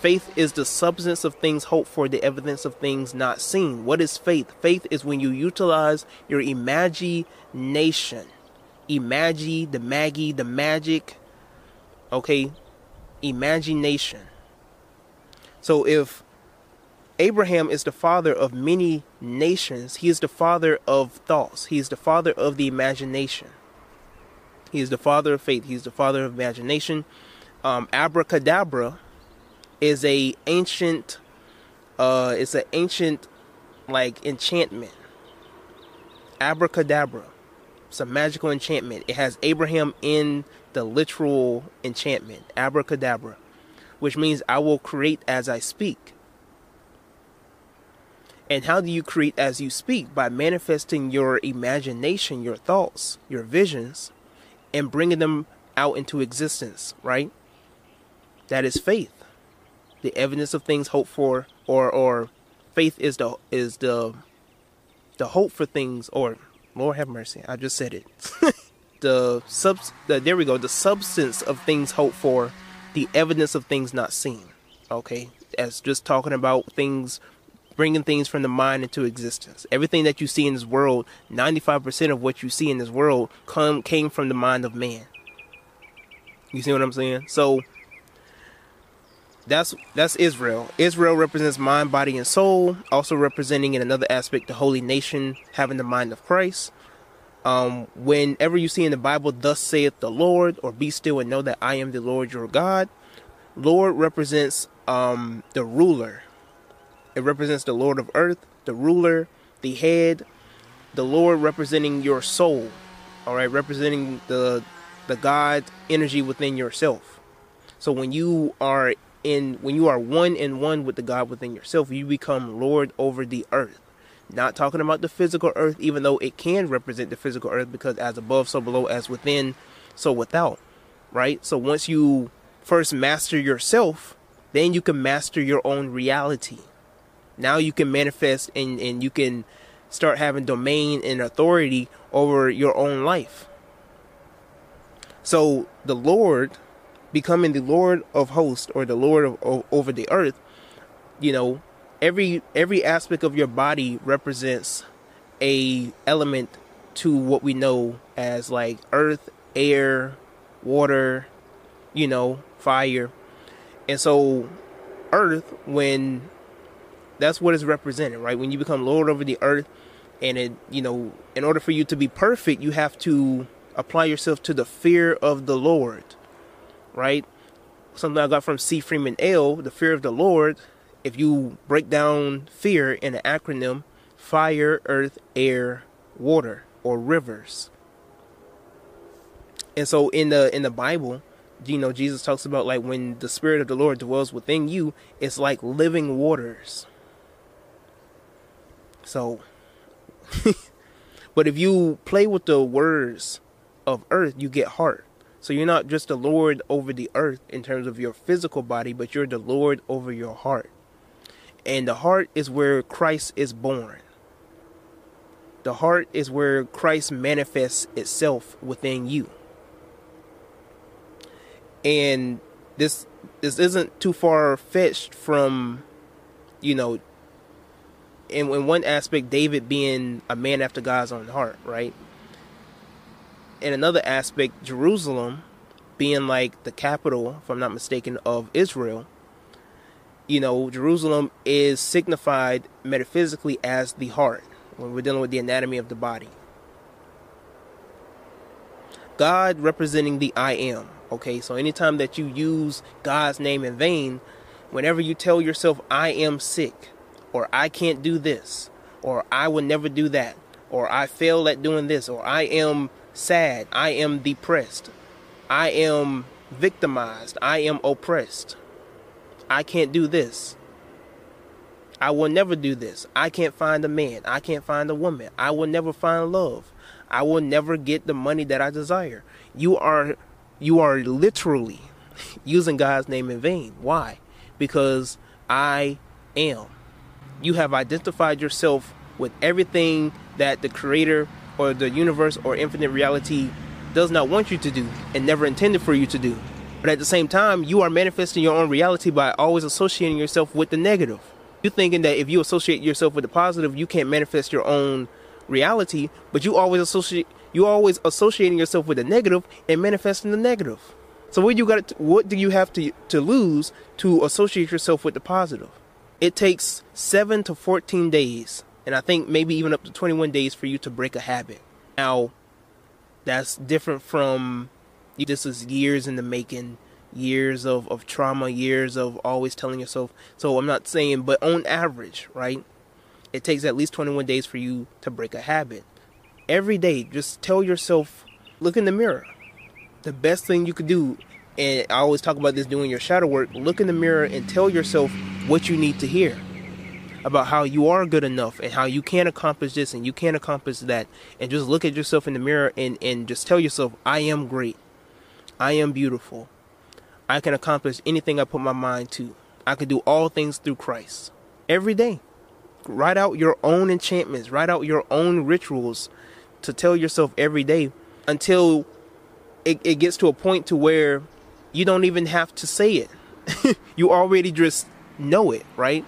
Faith is the substance of things hoped for, the evidence of things not seen. What is faith? Faith is when you utilize your imagination. Imagine, the Maggie, the magic. Okay? imagination. So if Abraham is the father of many nations, he is the father of thoughts, he is the father of the imagination. He is the father of faith, he is the father of imagination. Um, abracadabra is a ancient uh it's an ancient like enchantment. Abracadabra. It's a magical enchantment. It has Abraham in the literal enchantment, abracadabra, which means I will create as I speak. And how do you create as you speak? By manifesting your imagination, your thoughts, your visions, and bringing them out into existence, right? That is faith. The evidence of things hoped for or or faith is the is the the hope for things or Lord have mercy, I just said it. the sub the, there we go, the substance of things hoped for, the evidence of things not seen. Okay? As just talking about things bringing things from the mind into existence. Everything that you see in this world, 95% of what you see in this world come came from the mind of man. You see what I'm saying? So that's that's Israel. Israel represents mind, body, and soul. Also representing in another aspect the holy nation having the mind of Christ. Um, whenever you see in the Bible, "Thus saith the Lord," or "Be still and know that I am the Lord your God," Lord represents um, the ruler. It represents the Lord of Earth, the ruler, the head. The Lord representing your soul. All right, representing the the God energy within yourself. So when you are in when you are one in one with the God within yourself, you become Lord over the earth. Not talking about the physical earth, even though it can represent the physical earth because as above, so below, as within, so without. Right? So once you first master yourself, then you can master your own reality. Now you can manifest and, and you can start having domain and authority over your own life. So the Lord becoming the Lord of hosts or the Lord of, of, over the earth, you know, every every aspect of your body represents a element to what we know as like earth, air, water, you know, fire. And so earth when that's what is represented, right? When you become Lord over the earth and it, you know, in order for you to be perfect, you have to apply yourself to the fear of the Lord right? Something I got from C. Freeman-El. the fear of the Lord. If you break down fear in an acronym, fire, earth, air, water, or rivers. And so in the in the Bible, you know, Jesus talks about like when the spirit of the Lord dwells within you, it's like living waters. So but if you play with the words of earth, you get heart. So you're not just the Lord over the earth in terms of your physical body, but you're the Lord over your heart. And the heart is where Christ is born. The heart is where Christ manifests itself within you. And this this isn't too far fetched from, you know, in, in one aspect, David being a man after God's own heart, right? in another aspect, Jerusalem being like the capital, if I'm not mistaken, of Israel, you know, Jerusalem is signified metaphysically as the heart when we're dealing with the anatomy of the body. God representing the I am. Okay, so anytime that you use God's name in vain, whenever you tell yourself, I am sick, or I can't do this, or I will never do that, or I fail at doing this, or I am sad. I am depressed. I am victimized. I am oppressed. I can't do this. I will never do this. I can't find a man. I can't find a woman. I will never find love. I will never get the money that I desire. You are you are literally using God's name in vain. Why? Because I am. You have identified yourself with everything that the creator or the universe or infinite reality does not want you to do and never intended for you to do. But at the same time, you are manifesting your own reality by always associating yourself with the negative. You're thinking that if you associate yourself with the positive, you can't manifest your own reality, but you always associate you always associating yourself with the negative and manifesting the negative. So what you got? What do you have to to lose to associate yourself with the positive? It takes seven to fourteen days, and I think maybe even up to twenty-one days for you to break a habit. Now, that's different from this is years in the making, years of of trauma, years of always telling yourself. So I'm not saying, but on average, right? It takes at least 21 days for you to break a habit. Every day, just tell yourself, look in the mirror the best thing you could do and I always talk about this doing your shadow work, look in the mirror and tell yourself what you need to hear about how you are good enough and how you can accomplish this and you can accomplish that and just look at yourself in the mirror and, and just tell yourself I am great. I am beautiful. I can accomplish anything I put my mind to. I can do all things through Christ. Every day. Write out your own enchantments, write out your own rituals to tell yourself every day until it, it gets to a point to where you don't even have to say it. you already just know it, right?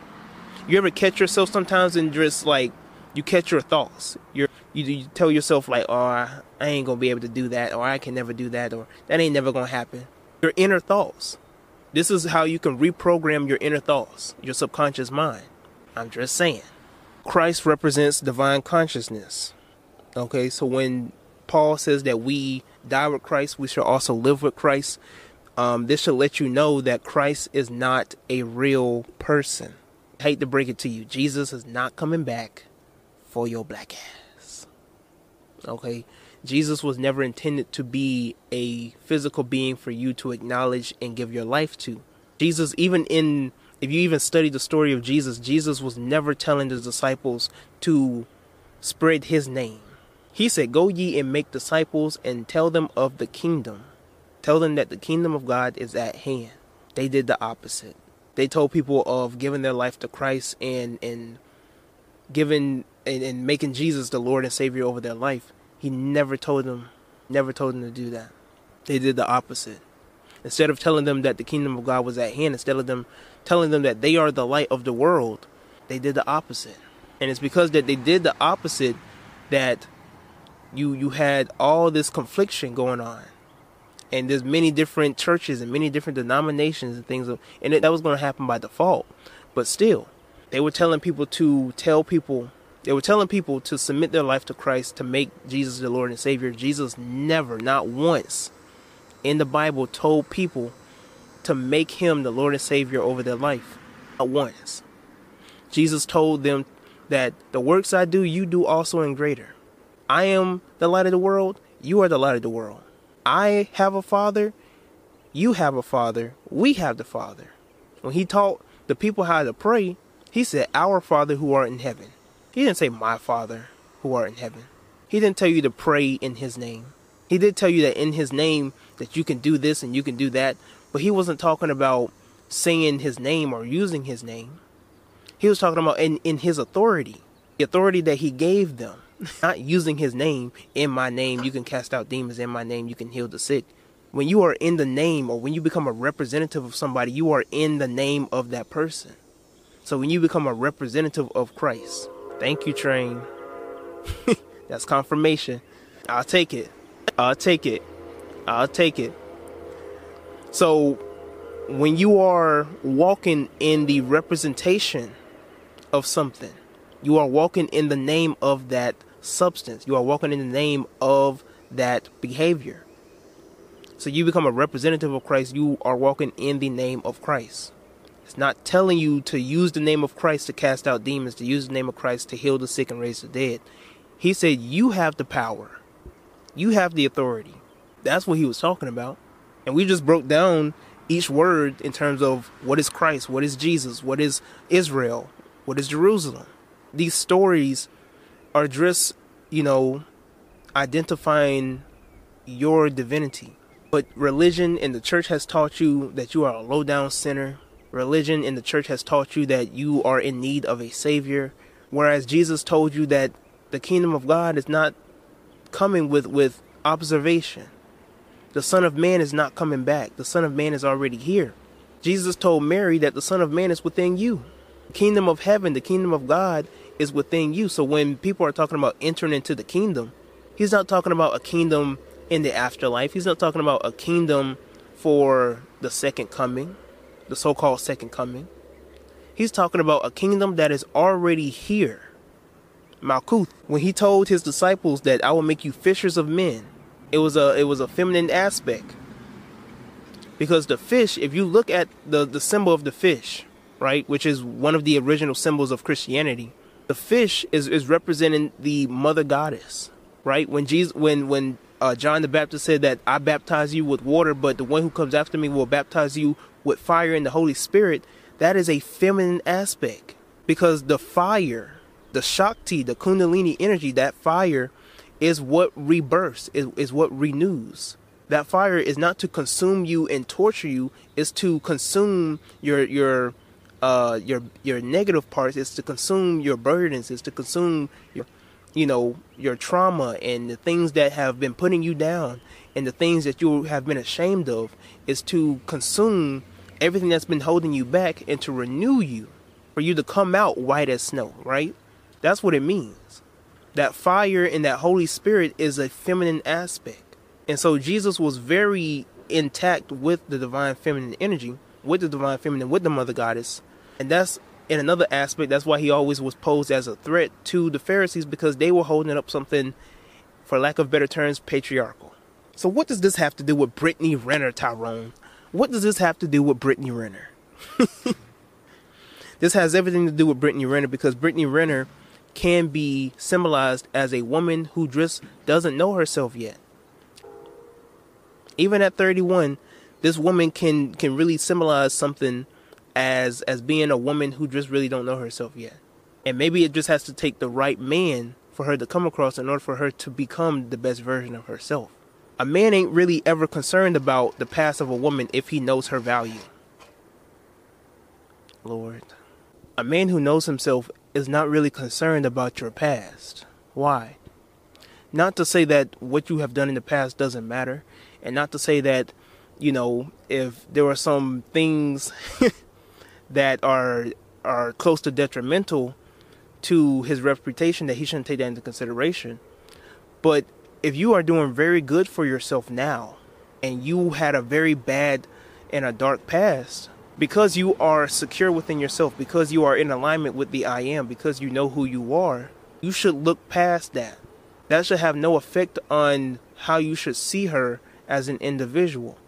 You ever catch yourself sometimes and just like you catch your thoughts. You're, you you tell yourself like, "Oh, I, ain't gonna be able to do that," or "I can never do that," or "That ain't never gonna happen." Your inner thoughts. This is how you can reprogram your inner thoughts, your subconscious mind. I'm just saying. Christ represents divine consciousness. Okay, so when Paul says that we die with Christ, we shall also live with Christ. Um, this should let you know that Christ is not a real person. I hate to break it to you, Jesus is not coming back for your black ass. Okay? Jesus was never intended to be a physical being for you to acknowledge and give your life to. Jesus, even in, if you even study the story of Jesus, Jesus was never telling the disciples to spread his name. He said, Go ye and make disciples and tell them of the kingdom. Tell them that the kingdom of God is at hand. They did the opposite. They told people of giving their life to Christ and and giving and, and making Jesus the Lord and Savior over their life. He never told them never told them to do that. They did the opposite. Instead of telling them that the kingdom of God was at hand, instead of them telling them that they are the light of the world, they did the opposite. And it's because that they did the opposite that you you had all this confliction going on and there's many different churches and many different denominations and things and that was going to happen by default but still they were telling people to tell people they were telling people to submit their life to Christ to make Jesus the Lord and Savior Jesus never not once in the Bible told people to make him the Lord and Savior over their life not once Jesus told them that the works I do you do also in greater I am the light of the world. You are the light of the world. I have a father. You have a father. We have the father. When he taught the people how to pray, he said, Our father who art in heaven. He didn't say, My father who art in heaven. He didn't tell you to pray in his name. He did tell you that in his name that you can do this and you can do that, but he wasn't talking about saying his name or using his name. He was talking about in, in his authority, the authority that he gave them not using his name in my name you can cast out demons in my name you can heal the sick. When you are in the name or when you become a representative of somebody you are in the name of that person. So when you become a representative of christ thank you train. That's confirmation. I'll take it. I'll take it. I'll take it. So when you are walking in the representation of something you are walking in the name of that substance. You are walking in the name of that behavior. So you become a representative of Christ. You are walking in the name of Christ. It's not telling you to use the name of Christ to cast out demons, to use the name of Christ to heal the sick and raise the dead. He said, You have the power, you have the authority. That's what he was talking about. And we just broke down each word in terms of what is Christ, what is Jesus, what is Israel, what is Jerusalem. These stories are just, you know, identifying your divinity. But religion and the church has taught you that you are a low down sinner. Religion and the church has taught you that you are in need of a savior. Whereas Jesus told you that the kingdom of God is not coming with, with observation. The Son of Man is not coming back. The Son of Man is already here. Jesus told Mary that the Son of Man is within you. The kingdom of heaven, the kingdom of God is within you. So when people are talking about entering into the kingdom, he's not talking about a kingdom in the afterlife. He's not talking about a kingdom for the second coming, the so called second coming. He's talking about a kingdom that is already here. Malkuth, when he told his disciples that I will make you fishers of men, it was a it was a feminine aspect. Because the fish, if you look at the, the symbol of the fish, right, which is one of the original symbols of Christianity, the fish is, is representing the mother goddess, right? When Jesus when when uh, John the Baptist said that I baptize you with water, but the one who comes after me will baptize you with fire and the Holy Spirit, that is a feminine aspect. Because the fire, the Shakti, the Kundalini energy, that fire is what rebirths, is, is what renews. That fire is not to consume you and torture you, it's to consume your your uh your your negative parts, is to consume your burdens, is to consume your you know, your trauma and the things that have been putting you down and the things that you have been ashamed of is to consume everything that's been holding you back and to renew you for you to come out white as snow, right? That's what it means. That fire and that Holy Spirit is a feminine aspect. And so Jesus was very intact with the divine feminine energy, with the divine feminine, with the mother goddess. And that's in another aspect, that's why he always was posed as a threat to the Pharisees because they were holding up something, for lack of better terms, patriarchal. So, what does this have to do with Brittney Renner, Tyrone? What does this have to do with Brittney Renner? this has everything to do with Brittney Renner because Brittney Renner can be symbolized as a woman who just doesn't know herself yet. Even at 31, this woman can can really symbolize something as as being a woman who just really don't know herself yet. And maybe it just has to take the right man for her to come across in order for her to become the best version of herself. A man ain't really ever concerned about the past of a woman if he knows her value. Lord. A man who knows himself is not really concerned about your past. Why? Not to say that what you have done in the past doesn't matter, and not to say that, you know, if there are some things that are are close to detrimental to his reputation that he shouldn't take that into consideration. But if you are doing very good for yourself now and you had a very bad and a dark past, because you are secure within yourself, because you are in alignment with the I am, because you know who you are, you should look past that. That should have no effect on how you should see her as an individual.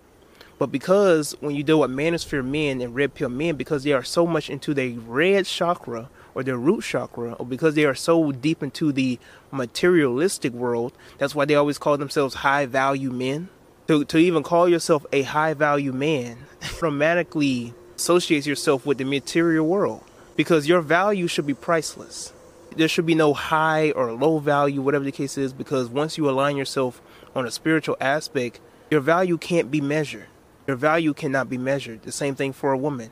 But because when you deal with manosphere men and red pill men, because they are so much into their red chakra or their root chakra, or because they are so deep into the materialistic world, that's why they always call themselves high value men. To, to even call yourself a high value man automatically associates yourself with the material world because your value should be priceless. There should be no high or low value, whatever the case is, because once you align yourself on a spiritual aspect, your value can't be measured. Your value cannot be measured. The same thing for a woman.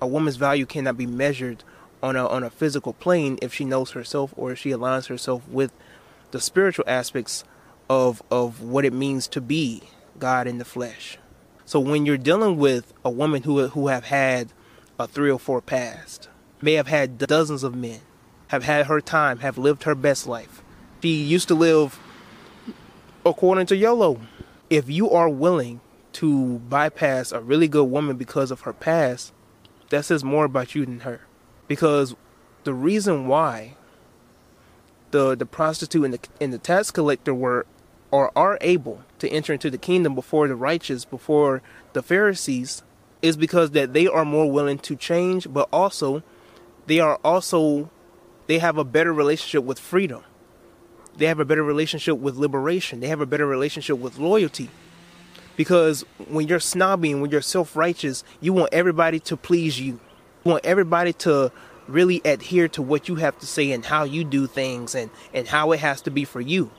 A woman's value cannot be measured on a on a physical plane if she knows herself or if she aligns herself with the spiritual aspects of of what it means to be God in the flesh. So when you're dealing with a woman who who have had a three or four past, may have had dozens of men, have had her time, have lived her best life. She used to live according to YOLO. If you are willing to bypass a really good woman because of her past, that says more about you than her. Because the reason why the the prostitute and the and the tax collector were or are able to enter into the kingdom before the righteous, before the Pharisees, is because that they are more willing to change, but also they are also they have a better relationship with freedom. They have a better relationship with liberation. They have a better relationship with loyalty. Because when you're snobby and when you're self righteous, you want everybody to please you. You want everybody to really adhere to what you have to say and how you do things and, and how it has to be for you.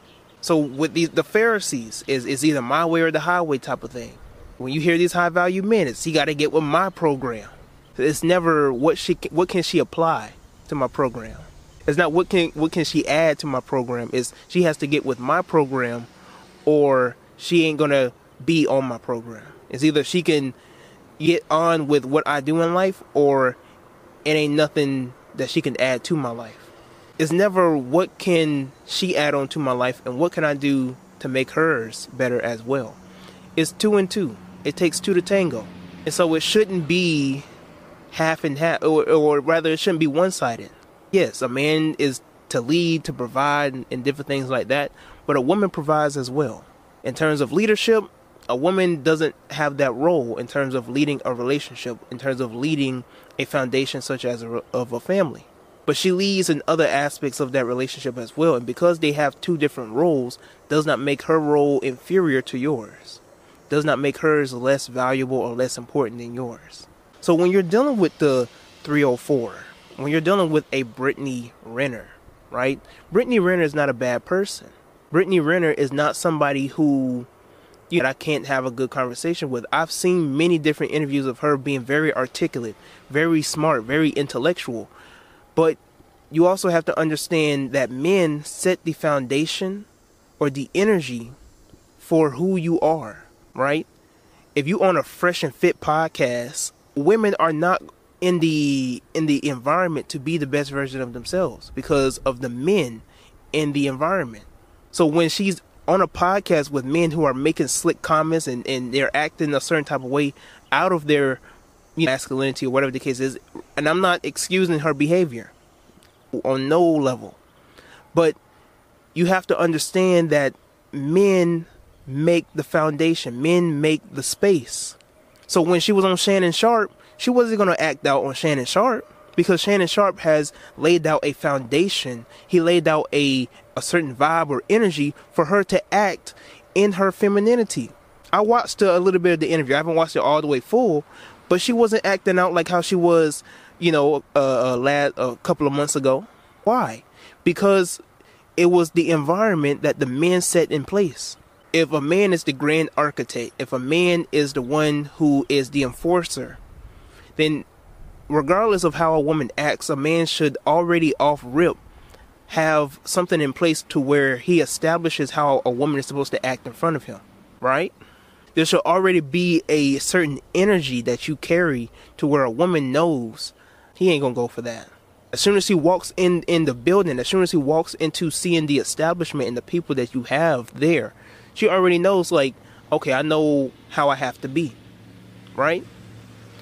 So with these the Pharisees is is either my way or the highway type of thing. When you hear these high value men, it's you got to get with my program. It's never what she what can she apply to my program. It's not what can what can she add to my program. Is she has to get with my program, or she ain't gonna be on my program. It's either she can get on with what I do in life or it ain't nothing that she can add to my life. It's never what can she add on to my life and what can I do to make hers better as well. It's two and two. It takes two to tango. And so it shouldn't be half and half, or, or rather, it shouldn't be one sided. Yes, a man is to lead, to provide, and, and different things like that, but a woman provides as well. In terms of leadership, a woman doesn't have that role in terms of leading a relationship, in terms of leading a foundation such as a, of a family. But she leads in other aspects of that relationship as well. And because they have two different roles, does not make her role inferior to yours. Does not make hers less valuable or less important than yours. So when you're dealing with the 304, when you're dealing with a Brittney Renner, right? Brittney Renner is not a bad person. Brittney Renner is not somebody who you know, I can't have a good conversation with. I've seen many different interviews of her being very articulate, very smart, very intellectual. But you also have to understand that men set the foundation or the energy for who you are, right? If you on a fresh and fit podcast, women are not in the in the environment to be the best version of themselves because of the men in the environment. So when she's on a podcast with men who are making slick comments and, and they're acting a certain type of way out of their you know, masculinity or whatever the case is, and I'm not excusing her behavior on no level, but you have to understand that men make the foundation, men make the space. So when she was on Shannon Sharpe, she wasn't going to act out on Shannon Sharpe because Shannon Sharpe has laid out a foundation. He laid out a a certain vibe or energy for her to act in her femininity. I watched a little bit of the interview. I haven't watched it all the way full, but she wasn't acting out like how she was, you know, uh, a, lad, a couple of months ago. Why? Because it was the environment that the men set in place. If a man is the grand architect, if a man is the one who is the enforcer, then regardless of how a woman acts, a man should already off rip have something in place to where he establishes how a woman is supposed to act in front of him, right? There should already be a certain energy that you carry to where a woman knows he ain't gonna go for that. As soon as he walks in in the building, as soon as he walks into seeing the establishment and the people that you have there, she already knows like, okay, I know how I have to be, right?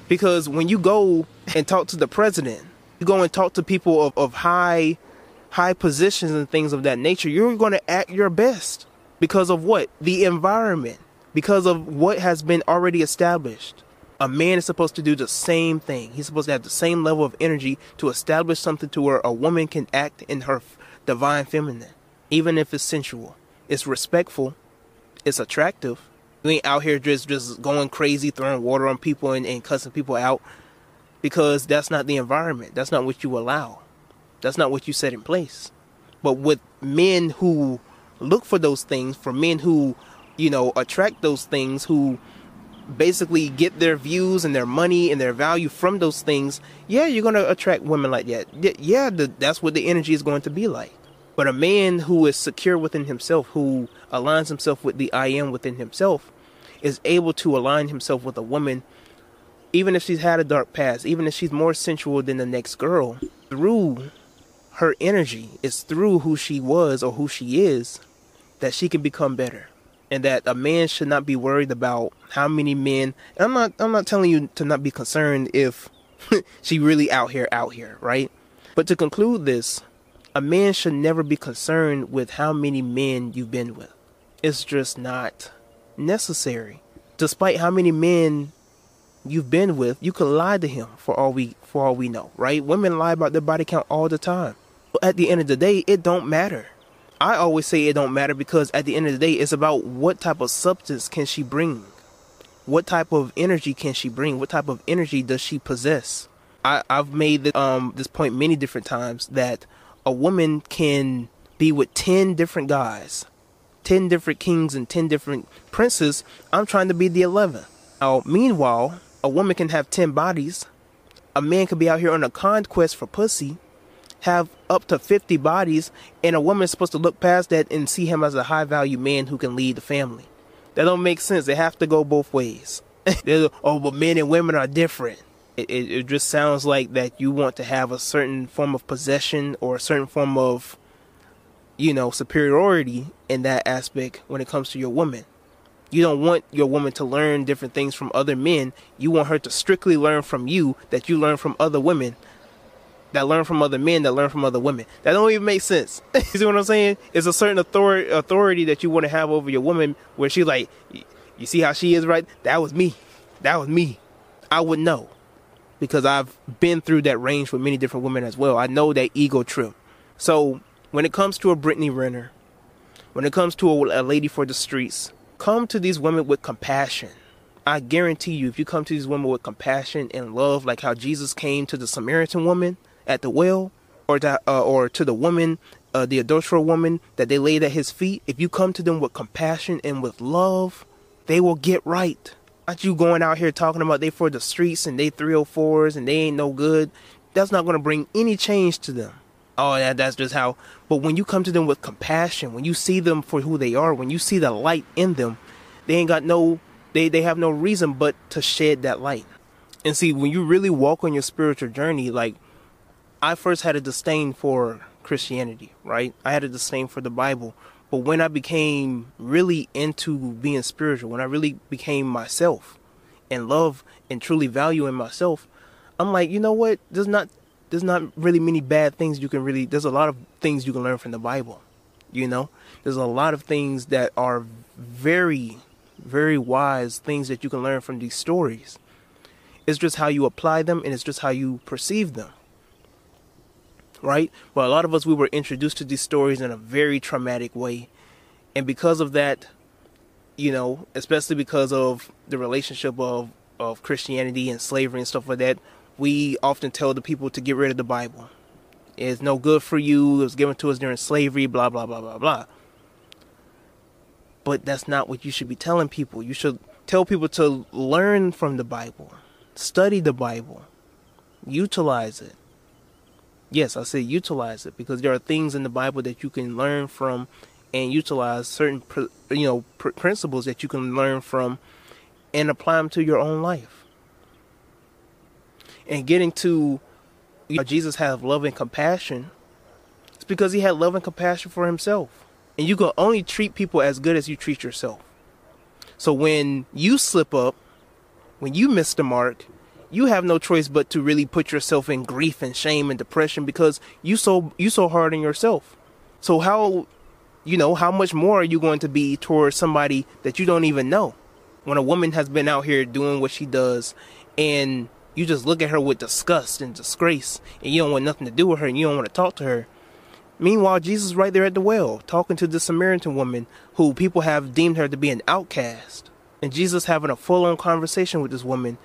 Because when you go and talk to the president, you go and talk to people of, of high high positions and things of that nature, you're going to act your best because of what? The environment, because of what has been already established. A man is supposed to do the same thing. He's supposed to have the same level of energy to establish something to where a woman can act in her divine feminine, even if it's sensual. It's respectful, it's attractive. You ain't out here just just going crazy, throwing water on people and, and cussing people out because that's not the environment. That's not what you allow. That's not what you set in place. But with men who look for those things, for men who, you know, attract those things, who basically get their views and their money and their value from those things, yeah, you're going to attract women like that. Yeah, that's what the energy is going to be like. But a man who is secure within himself, who aligns himself with the I am within himself, is able to align himself with a woman, even if she's had a dark past, even if she's more sensual than the next girl, through her energy. It's through who she was or who she is that she can become better. And that a man should not be worried about how many men I'm not I'm not telling you to not be concerned if she really out here out here, right? But to conclude this, a man should never be concerned with how many men you've been with. It's just not necessary. Despite how many men you've been with, you could lie to him for all we for all we know, right? Women lie about their body count all the time. At the end of the day, it don't matter. I always say it don't matter because at the end of the day, it's about what type of substance can she bring? What type of energy can she bring? What type of energy does she possess? I, I've made the, um, this point many different times that a woman can be with 10 different guys, 10 different kings and 10 different princes. I'm trying to be the 11th. Now, meanwhile, a woman can have 10 bodies. A man could be out here on a conquest for pussy have up to 50 bodies, and a woman is supposed to look past that and see him as a high value man who can lead the family. That don't make sense. They have to go both ways. oh, but men and women are different. It, it, it just sounds like that you want to have a certain form of possession or a certain form of, you know, superiority in that aspect when it comes to your woman. You don't want your woman to learn different things from other men. You want her to strictly learn from you that you learn from other women that learn from other men that learn from other women. That don't even make sense. you see what I'm saying? It's a certain authority authority that you want to have over your woman where she's like, you see how she is, right? That was me. That was me. I would know because I've been through that range with many different women as well. I know that ego trip. So when it comes to a Brittney Renner, when it comes to a, a lady for the streets, come to these women with compassion. I guarantee you, if you come to these women with compassion and love, like how Jesus came to the Samaritan woman at the well, or to, uh, or to the woman, uh, the adulterer woman that they laid at his feet, if you come to them with compassion and with love, they will get right. Not you going out here talking about they for the streets and they 304s and they ain't no good. That's not going to bring any change to them. Oh, that, that's just how. But when you come to them with compassion, when you see them for who they are, when you see the light in them, they ain't got no, they, they have no reason but to shed that light. And see, when you really walk on your spiritual journey, like I first had a disdain for Christianity, right? I had a disdain for the Bible. But when I became really into being spiritual, when I really became myself and love and truly value in myself, I'm like, you know what? There's not there's not really many bad things you can really there's a lot of things you can learn from the Bible. You know? There's a lot of things that are very very wise things that you can learn from these stories. It's just how you apply them and it's just how you perceive them. Right? But a lot of us we were introduced to these stories in a very traumatic way. And because of that, you know, especially because of the relationship of of Christianity and slavery and stuff like that, we often tell the people to get rid of the Bible. It's no good for you. It was given to us during slavery, blah, blah, blah, blah, blah. But that's not what you should be telling people. You should tell people to learn from the Bible, study the Bible, utilize it. Yes, I say utilize it because there are things in the Bible that you can learn from and utilize certain you know principles that you can learn from and apply them to your own life and getting to you know, Jesus have love and compassion, it's because he had love and compassion for himself. And you can only treat people as good as you treat yourself. So when you slip up, when you miss the mark, you have no choice but to really put yourself in grief and shame and depression because you so you so hard on yourself. So how you know, how much more are you going to be towards somebody that you don't even know? When a woman has been out here doing what she does and you just look at her with disgust and disgrace, and you don't want nothing to do with her, and you don't want to talk to her. Meanwhile, Jesus right there at the well, talking to the Samaritan woman who people have deemed her to be an outcast. And Jesus having a full on conversation with this woman.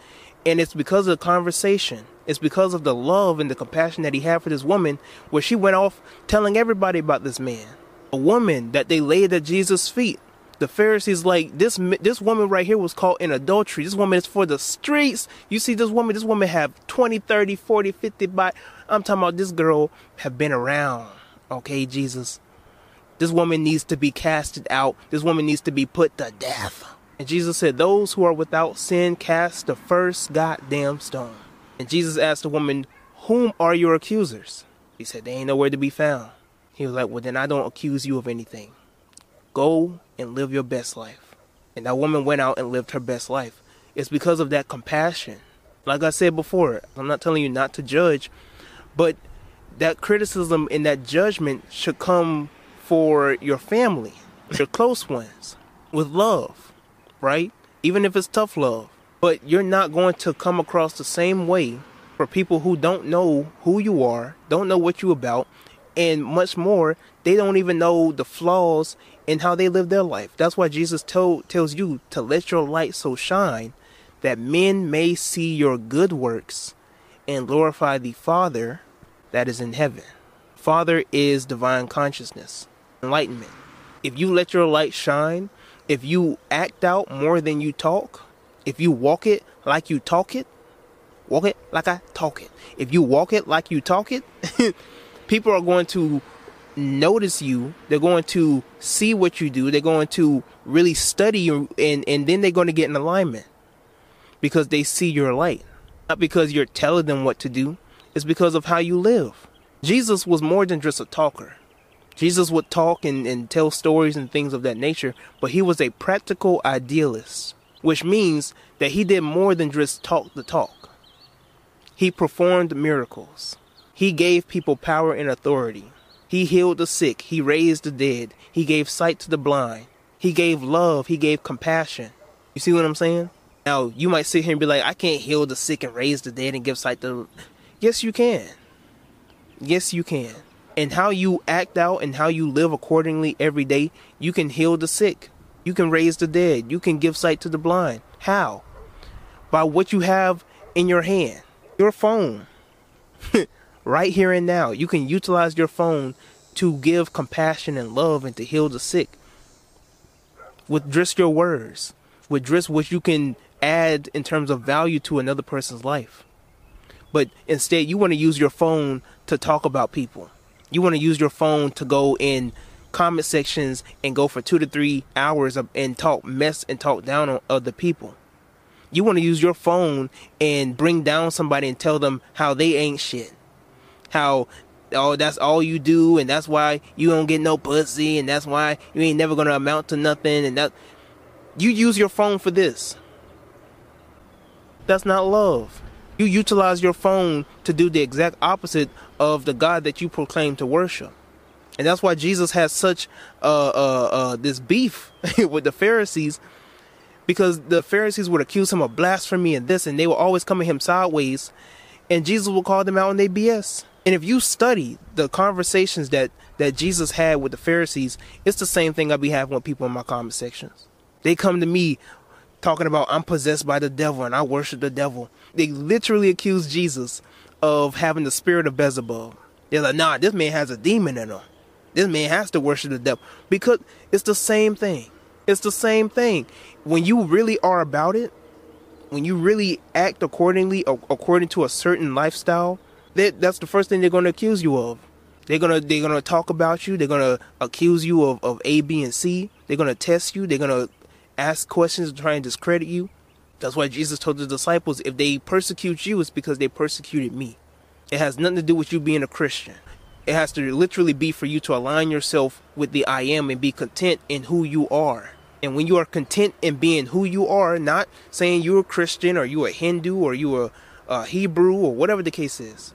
And it's because of the conversation, it's because of the love and the compassion that he had for this woman, where she went off telling everybody about this man. A woman that they laid at Jesus' feet the Pharisees like this this woman right here was caught in adultery. This woman is for the streets. You see this woman, this woman have 20, 30, 40, 50 by I'm talking about this girl have been around. Okay, Jesus. This woman needs to be casted out. This woman needs to be put to death. And Jesus said, Those who are without sin cast the first goddamn stone. And Jesus asked the woman, Whom are your accusers? He said, They ain't nowhere to be found. He was like, Well, then I don't accuse you of anything. Go and live your best life. And that woman went out and lived her best life. It's because of that compassion. Like I said before, I'm not telling you not to judge, but that criticism and that judgment should come for your family, your close ones, with love, right? Even if it's tough love. But you're not going to come across the same way for people who don't know who you are, don't know what you're about, and much more, they don't even know the flaws in how they live their life. That's why Jesus told tells you to let your light so shine that men may see your good works and glorify the Father that is in heaven. Father is divine consciousness, enlightenment. If you let your light shine, if you act out more than you talk, if you walk it like you talk it, walk it like I talk it. If you walk it like you talk it, people are going to notice you. They're going to see what you do. They're going to really study you, and, and then they're going to get in alignment because they see your light. Not because you're telling them what to do, it's because of how you live. Jesus was more than just a talker. Jesus would talk and, and tell stories and things of that nature, but he was a practical idealist, which means that he did more than just talk the talk. He performed miracles. He gave people power and authority. He healed the sick. He raised the dead. He gave sight to the blind. He gave love. He gave compassion. You see what I'm saying? Now, you might sit here and be like, I can't heal the sick and raise the dead and give sight to. Yes, you can. Yes, you can. And how you act out and how you live accordingly every day, you can heal the sick. You can raise the dead. You can give sight to the blind. How? By what you have in your hand, your phone. right here and now. You can utilize your phone to give compassion and love and to heal the sick with just your words, with just what you can add in terms of value to another person's life. But instead, you want to use your phone to talk about people. You want to use your phone to go in comment sections and go for two to three hours and talk mess and talk down on other people. You want to use your phone and bring down somebody and tell them how they ain't shit. How oh that's all you do and that's why you don't get no pussy and that's why you ain't never gonna amount to nothing and that you use your phone for this. That's not love you utilize your phone to do the exact opposite of the god that you proclaim to worship and that's why jesus has such uh uh uh this beef with the pharisees because the pharisees would accuse him of blasphemy and this and they were always coming him sideways and jesus would call them out on their bs and if you study the conversations that that Jesus had with the Pharisees, it's the same thing I be having with people in my comment sections. They come to me talking about I'm possessed by the devil and I worship the devil. They literally accuse Jesus of having the spirit of Beelzebub. They're like, nah, this man has a demon in him. This man has to worship the devil. Because it's the same thing. It's the same thing. When you really are about it, when you really act accordingly, according to a certain lifestyle, that that's the first thing they're going to accuse you of. They're gonna they're gonna talk about you. They're gonna accuse you of, of A, B, and C. They're gonna test you. They're gonna ask questions to try and discredit you. That's why Jesus told the disciples, if they persecute you, it's because they persecuted me. It has nothing to do with you being a Christian. It has to literally be for you to align yourself with the I am and be content in who you are. And when you are content in being who you are, not saying you're a Christian or you're a Hindu or you're a Hebrew or whatever the case is,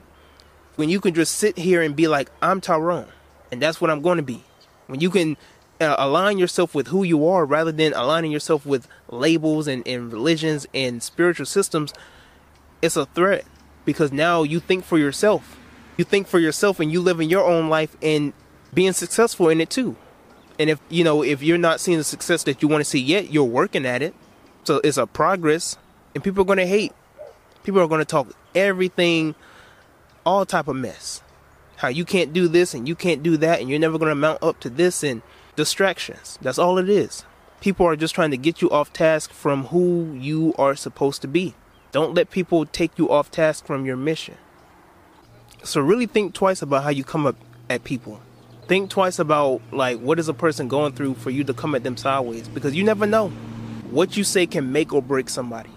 when you can just sit here and be like, I'm Tyrone, and that's what I'm going to be. When you can uh, align yourself with who you are rather than aligning yourself with labels and, and religions and spiritual systems, it's a threat because now you think for yourself. You think for yourself and you live in your own life and being successful in it too. And if you know if you're not seeing the success that you want to see yet, you're working at it. So it's a progress, and people are going to hate. People are going to talk everything all type of mess. How you can't do this and you can't do that and you're never going to mount up to this and distractions. That's all it is. People are just trying to get you off task from who you are supposed to be. Don't let people take you off task from your mission. So really think twice about how you come up at people. Think twice about like what is a person going through for you to come at them sideways because you never know. What you say can make or break somebody.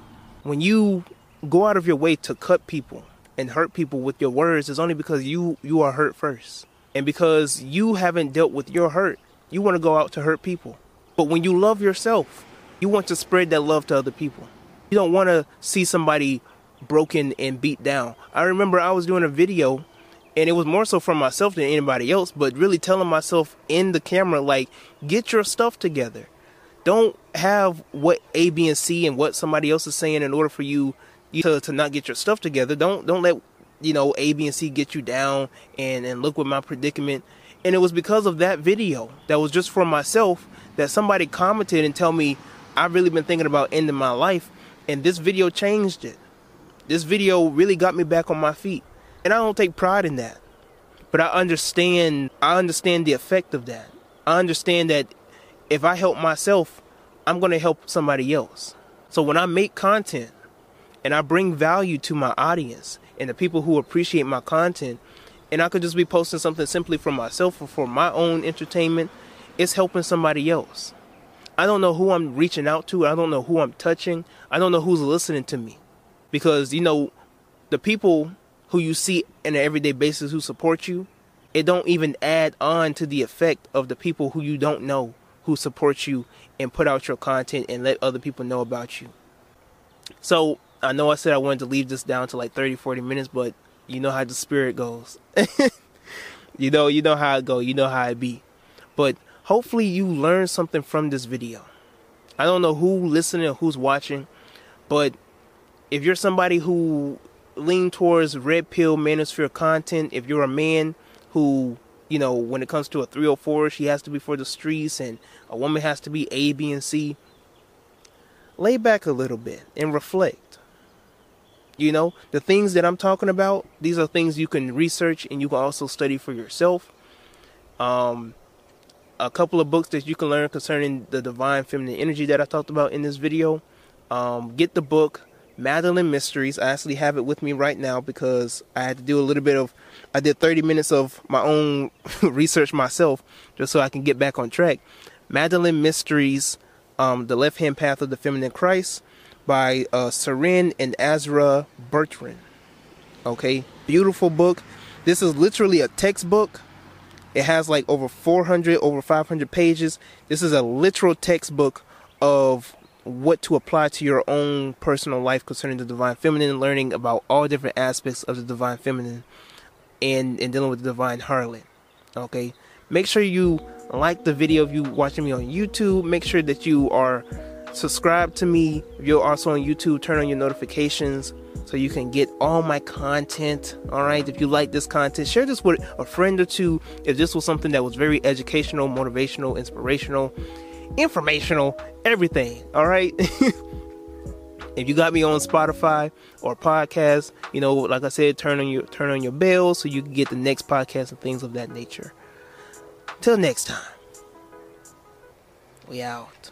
When you go out of your way to cut people, and hurt people with your words is only because you you are hurt first. And because you haven't dealt with your hurt, you want to go out to hurt people. But when you love yourself, you want to spread that love to other people. You don't want to see somebody broken and beat down. I remember I was doing a video and it was more so for myself than anybody else, but really telling myself in the camera like get your stuff together. Don't have what A, B, and C and what somebody else is saying in order for you to, to not get your stuff together. Don't don't let you know A, B, and C get you down and and look with my predicament. And it was because of that video that was just for myself that somebody commented and tell me I've really been thinking about ending my life, and this video changed it. This video really got me back on my feet, and I don't take pride in that. But I understand. I understand the effect of that. I understand that if I help myself, I'm going to help somebody else. So when I make content, and I bring value to my audience and the people who appreciate my content. And I could just be posting something simply for myself or for my own entertainment. It's helping somebody else. I don't know who I'm reaching out to. I don't know who I'm touching. I don't know who's listening to me. Because, you know, the people who you see on an everyday basis who support you, it don't even add on to the effect of the people who you don't know who support you and put out your content and let other people know about you. So I know I said I wanted to leave this down to like 30, 40 minutes, but you know how the spirit goes. you know, you know how it go. You know how it be. But hopefully you learn something from this video. I don't know who listening or who's watching, but if you're somebody who lean towards red pill manosphere content, if you're a man who, you know, when it comes to a 304, she has to be for the streets and a woman has to be A, B, and C, lay back a little bit and reflect. You know, the things that I'm talking about, these are things you can research and you can also study for yourself. Um, a couple of books that you can learn concerning the divine feminine energy that I talked about in this video. Um, get the book Magdalene Mysteries. I actually have it with me right now because I had to do a little bit of I did 30 minutes of my own research myself just so I can get back on track. Magdalene Mysteries, um, The Left Hand Path of the Feminine Christ by uh, Seren and Azra Bertrand. Okay, beautiful book. This is literally a textbook it has like over 400, over 500 pages. This is a literal textbook of what to apply to your own personal life concerning the divine feminine, learning about all different aspects of the divine feminine and, and dealing with the divine harlot. Okay. Make sure you like the video if you're watching me on YouTube. Make sure that you are subscribed to me. If you're also on YouTube, turn on your notifications so you can get all my content. All right, if you like this content, share this with a friend or two. If this was something that was very educational, motivational, inspirational, informational, everything. All right. if you got me on Spotify or podcast, you know, like I said, turn on your turn on your bell so you can get the next podcast and things of that nature. Till next time. We out.